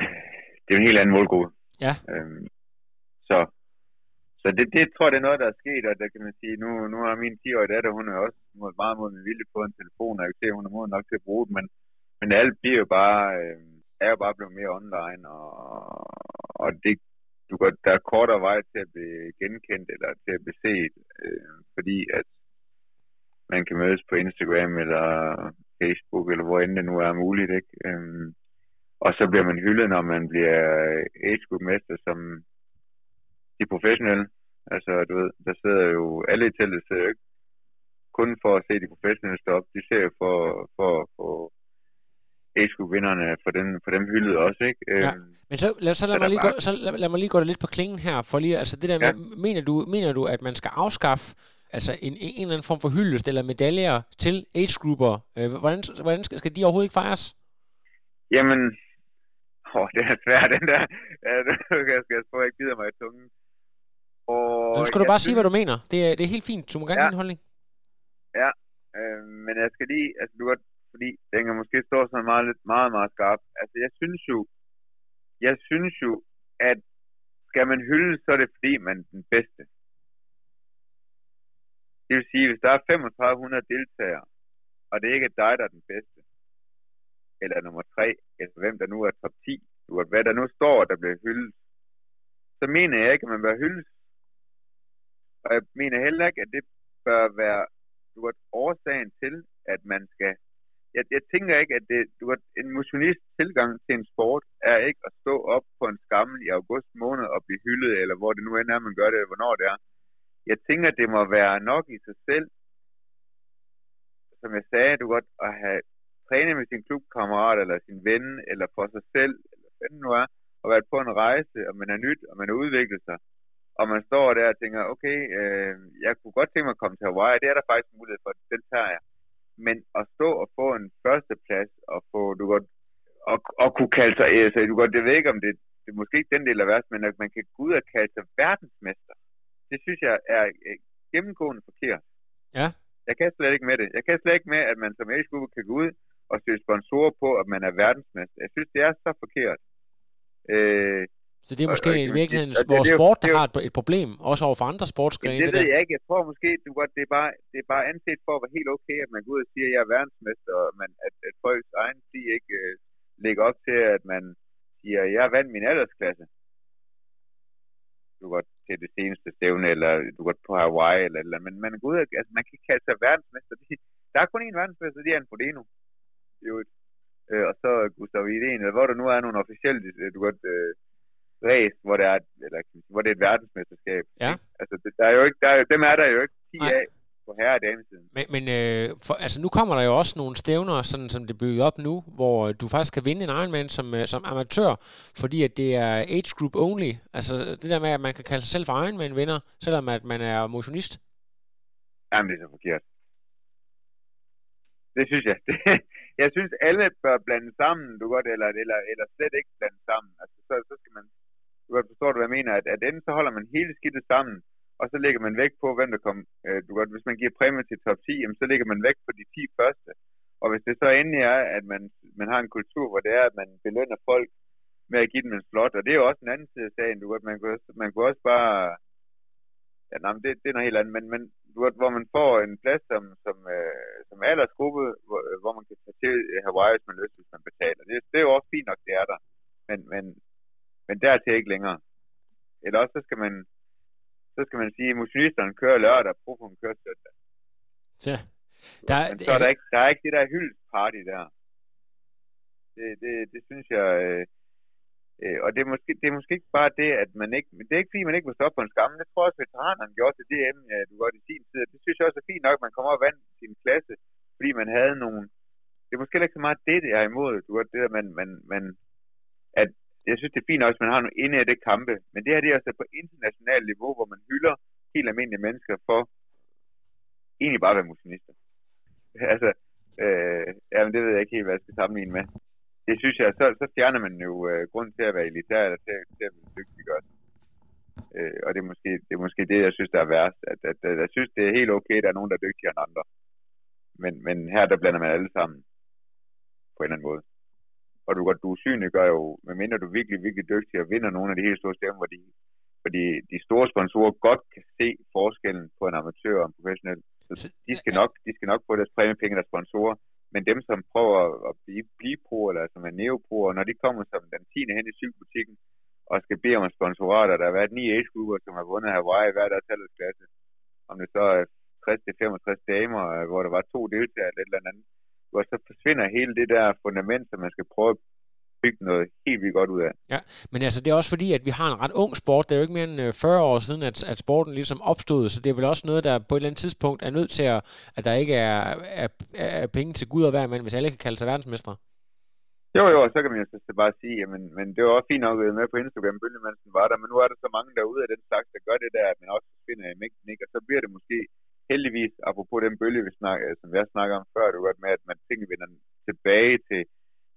det er jo en helt anden målgruppe. Ja. Øh, så så det, det tror jeg, det er noget, der er sket, og der kan man sige, nu, nu har min 10-årige datter, hun er også meget mod min vilje på en telefon, og jeg kan se, at hun er mod nok til at bruge den, men, men alt bliver jo bare, øh, er jo bare blevet mere online, og, og det, du går, der er kortere vej til at blive genkendt eller til at blive set, øh, fordi at man kan mødes på Instagram eller Facebook, eller hvor end det nu er muligt, ikke? Øh, og så bliver man hyldet, når man bliver age group mester som de professionelle. Altså, du ved, der sidder jo, alle i teltet sidder jo ikke kun for at se de professionelle stå op, de ser jo for, for, for age-group-vinderne, for dem, for dem hyldet også, ikke? Ja. Øhm, Men så, lad, så, lad så mig der lige bare- gå, så lad, lad mig lige gå det lidt på klingen her, for lige, altså det der med, Ja. mener, du, mener du, at man skal afskaffe altså en, en eller anden form for hyldest eller medaljer til age-grupper? Øh, hvordan, hvordan skal, skal de overhovedet ikke fejres? Jamen, åh, det er svært, den der. Ja, jeg skal at jeg gider mig i tungen. Og Nu skal du bare sige, hvad du mener. Det er, det er helt fint. Du må gerne Ja. en holdning. Øh, men jeg skal lige, altså du godt, fordi den kan måske stå sådan meget, lidt, meget, meget skarp. Altså jeg synes jo, jeg synes jo, at skal man hylde, så er det fordi, man er den bedste. Det vil sige, hvis der er 3500 deltagere, og det ikke er dig, der er den bedste, eller nummer tre, eller hvem der nu er top 10, du hvad der nu står, der bliver hyldet, så mener jeg ikke, at man bør hyldes. Og jeg mener heller ikke, at det bør være du ved, årsagen til, at man skal... Jeg, jeg tænker ikke, at det, du ved, en motionist tilgang til en sport er ikke at stå op på en skammel i august måned og blive hyldet, eller hvor det nu end er, man gør det, eller hvornår det er. Jeg tænker, det må være nok i sig selv, som jeg sagde, du godt, at have trænet med sin klubkammerat, eller sin ven, eller for sig selv, eller hvad det nu er, og været på en rejse, og man er nyt, og man har udviklet sig, og man står der og tænker, okay, øh, jeg kunne godt tænke mig at komme til Hawaii, det er der faktisk mulighed for, den tager jeg. Men at stå og få en førsteplads, og få, du godt, og, og kunne kalde sig, altså, du godt, det ved ikke, om det, det er måske ikke den del af værst, men at man kan gå ud og kalde sig verdensmester, det synes jeg er øh, gennemgående forkert. Ja. Jeg kan slet ikke med det. Jeg kan slet ikke med, at man som age kan gå ud og søge sponsorer på, at man er verdensmester. Jeg synes, det er så forkert. Øh, Så det er Og- måske og- i virkeligheden og vores sport, der er har et, et problem, også over for andre sportsgrene. Det det ved jeg ikke. Jeg tror måske, du godt, det er bare, det er bare anset for at være helt okay, at man går ud og siger, at jeg er verdensmester, og man, at, at folks egen tid ikke øh, lægger op til, at man siger, at jeg vandt min aldersklasse. Du godt til det seneste stævne, eller du godt på Hawaii, eller, eller men man går ud altså, man kan kalde sig verdensmester. Der er kun én verdensmester, det er en Frodeno. Jo, øh, og så Gustav Idén, eller hvor der nu er nogle officielle, øh, du godt, øh, race, hvor det er, eller, hvor det er et verdensmesterskab. Ja. Altså, det, der er jo ikke, der er, dem er der jo ikke 10 Nej. af på herre- og damesiden. Men, men øh, for, altså nu kommer der jo også nogle stævner, sådan som det er bygget op nu, hvor du faktisk kan vinde en Ironman som, øh, som amatør, fordi at det er age group only. Altså det der med, at man kan kalde sig selv for Ironman-vinder, selvom at man er motionist. Jamen, det er så forkert. Det synes jeg. Det, jeg synes, alle bør blande sammen, du godt, eller, eller, eller slet ikke blande sammen. Altså, så, så skal man, du godt forstår du, hvad jeg mener, at, at enten så holder man hele skidtet sammen, og så lægger man vægt på, hvem der kommer. Øh, du godt, hvis man giver præmie til top 10, jamen, så lægger man vægt på de 10 første. Og hvis det så endelig er, at man, man har en kultur, hvor det er, at man belønner folk med at give dem en slot, og det er jo også en anden side af sagen, du godt, man kunne også, man kunne også bare, ja, nej, men det, det er noget helt andet, men, men du godt, hvor man får en plads som, som, øh, som aldersgruppe, hvor, øh, hvor man kan tage til øh, Hawaii, hvis man lyst, hvis man betaler. Det, det er jo også fint nok, det er der. Men, men, men dertil ikke længere. eller også så skal man, så skal man sige, at motionisterne kører lørdag, og profen kører søndag. Så, der, Men så er der, ikke, der er ikke det der hyldesparty der. Det, det, det synes jeg... Øh, øh, og det er, måske, det er måske ikke bare det, at man ikke... Det er ikke fordi, man ikke må stoppe på en skam. Det tror jeg også, veteranerne gjorde til DM, ja, du godt i sin tid. Det synes jeg også er fint nok, at man kommer og vandt sin klasse, fordi man havde nogle... Det er måske ikke så meget det, det er imod. Du godt, det der, man, man, man, at jeg synes, det er fint også, at man har nogle inde af det kampe. Men det her det er altså på internationalt niveau, hvor man hylder helt almindelige mennesker for egentlig bare at være motionister. altså, øh, jamen det ved jeg ikke helt, hvad jeg skal sammenligne med. Det synes jeg, så, så fjerner man jo øh, grund til at være elitær, eller til, til at blive dygtiggøre. Øh, og det er, måske, det er måske det, jeg synes, der er værst. At, at, at, jeg synes, det er helt okay, at der er nogen, der er dygtigere end andre. Men, men her, der blander man alle sammen på en eller anden måde. Og du, du gør jo, medmindre du er virkelig, virkelig dygtig og vinder nogle af de helt store stemmer, hvor de, fordi de store sponsorer godt kan se forskellen på en amatør og en professionel. Så de skal nok, de skal nok få deres præmiepenge af sponsorer, men dem, som prøver at blive, blive pro, eller som er neopro, når de kommer som den 10. hen i cykelbutikken, og skal bede om sponsorater, der har været ni age som har vundet Hawaii hver deres aldersklasse, om det så er 60-65 damer, hvor der var to deltagere eller et eller andet, hvor så forsvinder hele det der fundament, som man skal prøve at bygge noget helt vildt godt ud af. Ja, men altså det er også fordi, at vi har en ret ung sport. Det er jo ikke mere end 40 øh, år siden, at, at sporten ligesom opstod, så det er vel også noget, der på et eller andet tidspunkt er nødt til at, at der ikke er, er, er penge til Gud og hver mand, hvis alle kan kalde sig verdensmestre. Jo, jo, så kan man jo så bare sige, jamen, men det var også fint nok med på Instagram, bølgemandsen var der, men nu er der så mange derude af den slags, der gør det der, at man også finder i mængden, ikke? og så bliver det måske heldigvis, apropos den bølge, vi snakker, øh, som jeg snakker om før, det godt med, at man tænker, vender tilbage til,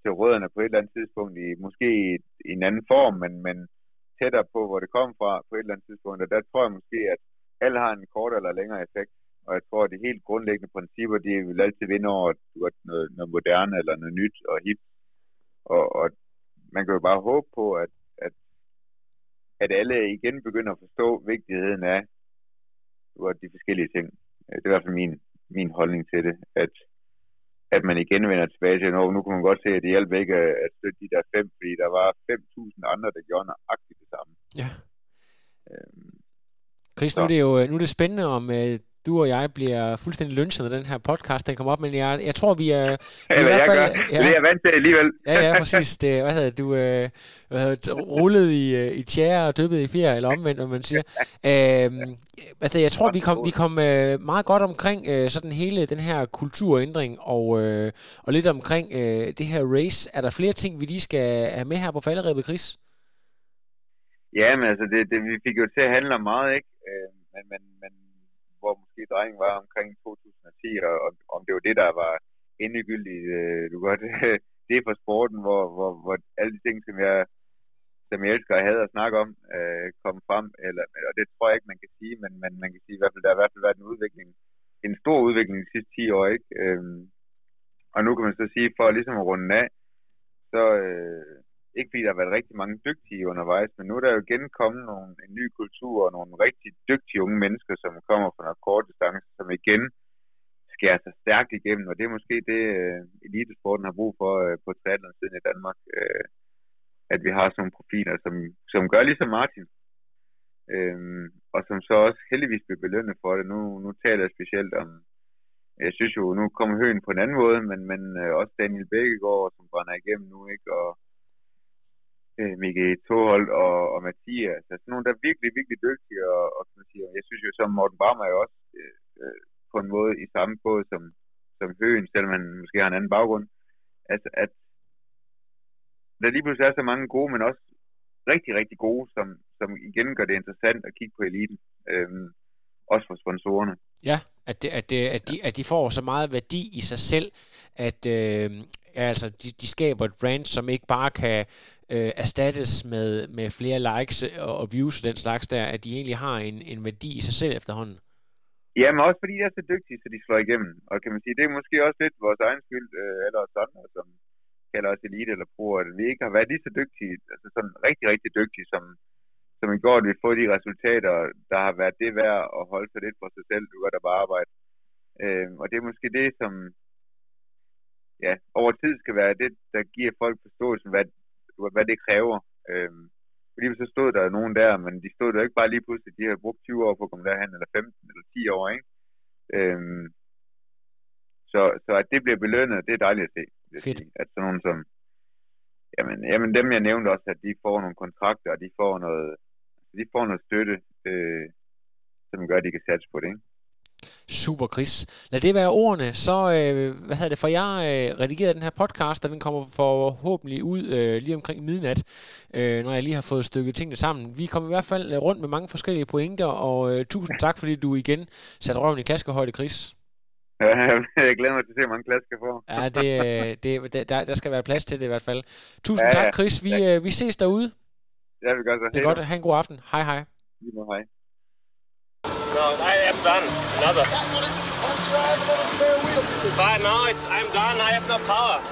til rødderne på et eller andet tidspunkt, i måske i, i en anden form, men, men tættere på, hvor det kom fra på et eller andet tidspunkt. Og der tror jeg måske, at alle har en kort eller længere effekt. Og jeg tror, at de helt grundlæggende principper, de vil altid vinde over noget, noget moderne eller noget nyt og hip. Og, og man kan jo bare håbe på, at, at, at alle igen begynder at forstå vigtigheden af de forskellige ting. Det er i hvert fald min, min holdning til det, at at man igen vender tilbage til, nu, nu kan man godt se, at det hjælper ikke at støtte de der fem, fordi der var 5.000 andre, der gjorde nøjagtigt det samme. Ja. Øhm, Chris, nu er, det jo nu er det spændende, om uh, du og jeg bliver fuldstændig lynchet, når den her podcast den kommer op, men jeg, jeg tror, vi er... Eller i hvert fald, jeg gør. Ja, det er jeg vant til alligevel. ja, ja, præcis. Det, hvad hedder du øh, hvad hedder, rullet i, øh, i tjære og dyppet i fjer, eller omvendt, hvad man siger. øhm, altså, jeg tror, vi kom, vi kom øh, meget godt omkring øh, sådan hele den her kulturændring, og, øh, og lidt omkring øh, det her race. Er der flere ting, vi lige skal have med her på falderæbet, Chris? Ja, men altså, det, det, vi fik jo til at handle om meget, ikke? Øh, men, men, men hvor måske drengen var omkring 2010, og, om det var det, der var endegyldigt, øh, du godt, det er for sporten, hvor, hvor, hvor alle de ting, som jeg, som jeg elsker og have at snakke om, øh, kom frem, eller, og det tror jeg ikke, man kan sige, men, men man kan sige i hvert fald, der har i hvert fald været en udvikling, en stor udvikling de sidste 10 år, ikke? Øh, og nu kan man så sige, for ligesom at runde af, så, øh, ikke fordi der har været rigtig mange dygtige undervejs, men nu er der jo igen kommet nogle, en ny kultur og nogle rigtig dygtige unge mennesker, som kommer fra noget kort distance, som igen skærer sig stærkt igennem, og det er måske det, uh, elitesporten har brug for uh, på siden i Danmark, uh, at vi har sådan nogle profiler, som, som gør ligesom Martin, uh, og som så også heldigvis bliver belønnet for det. Nu, nu taler jeg specielt om, jeg synes jo, nu kommer Høen på en anden måde, men, men også Daniel Bækkegaard, som brænder igennem nu, ikke, og øh, Mikke Tohold og, og Mathias. Altså nogle, der er virkelig, virkelig dygtige, og, og man siger, jeg synes jo, som Morten Barmer er også øh, øh, på en måde i samme båd som, som Høen, selvom han måske har en anden baggrund. Altså, at der lige pludselig er så mange gode, men også rigtig, rigtig gode, som, som igen gør det interessant at kigge på eliten. Øhm, også for sponsorerne. Ja, at, det, at, det, at, de, at de får så meget værdi i sig selv, at, øh, altså, de, de skaber et brand, som ikke bare kan øh, erstattes med, med flere likes og, og views og den slags der, at de egentlig har en, en værdi i sig selv efterhånden. Ja, men også fordi de er så dygtige, så de slår igennem. Og kan man sige, det er måske også lidt vores egen skyld, øh, eller os andre, som kalder os elite eller pro, at vi ikke har været lige så dygtige, altså sådan rigtig, rigtig dygtige, som, som i går, at vi får de resultater, der har været det værd at holde sig lidt for sig selv, du gør der bare arbejde. Øh, og det er måske det, som, ja, over tid skal være det, der giver folk forståelsen, hvad, hvad det kræver. Øhm, fordi så stod der nogen der, men de stod der ikke bare lige pludselig, de har brugt 20 år på at komme derhen, eller 15 eller 10 år, ikke? Øhm, så, så at det bliver belønnet, det er dejligt at se. Fedt. At sådan nogen som, jamen, jamen dem jeg nævnte også, at de får nogle kontrakter, og de får noget, de får noget støtte, øh, som gør, at de kan satse på det, ikke? Super, Chris. Lad det være ordene. Så, øh, hvad hedder det, for jeg øh, redigeret den her podcast, og den kommer forhåbentlig ud øh, lige omkring midnat, øh, når jeg lige har fået stykket tingene sammen. Vi kommer i hvert fald rundt med mange forskellige pointer, og øh, tusind tak, fordi du igen satte røven i klaskehøjde, Chris. Ja, jeg glæder mig til at se, hvor mange klasker får. Ja, det, øh, det, der, der skal være plads til det i hvert fald. Tusind ja, tak, Chris. Vi, øh, vi ses derude. Ja, vi gør så. Det er godt. Ha' en god aften. Hej, hej. Lige må, hej. No, I am done. Another. But no, it's, I'm done. I have no power.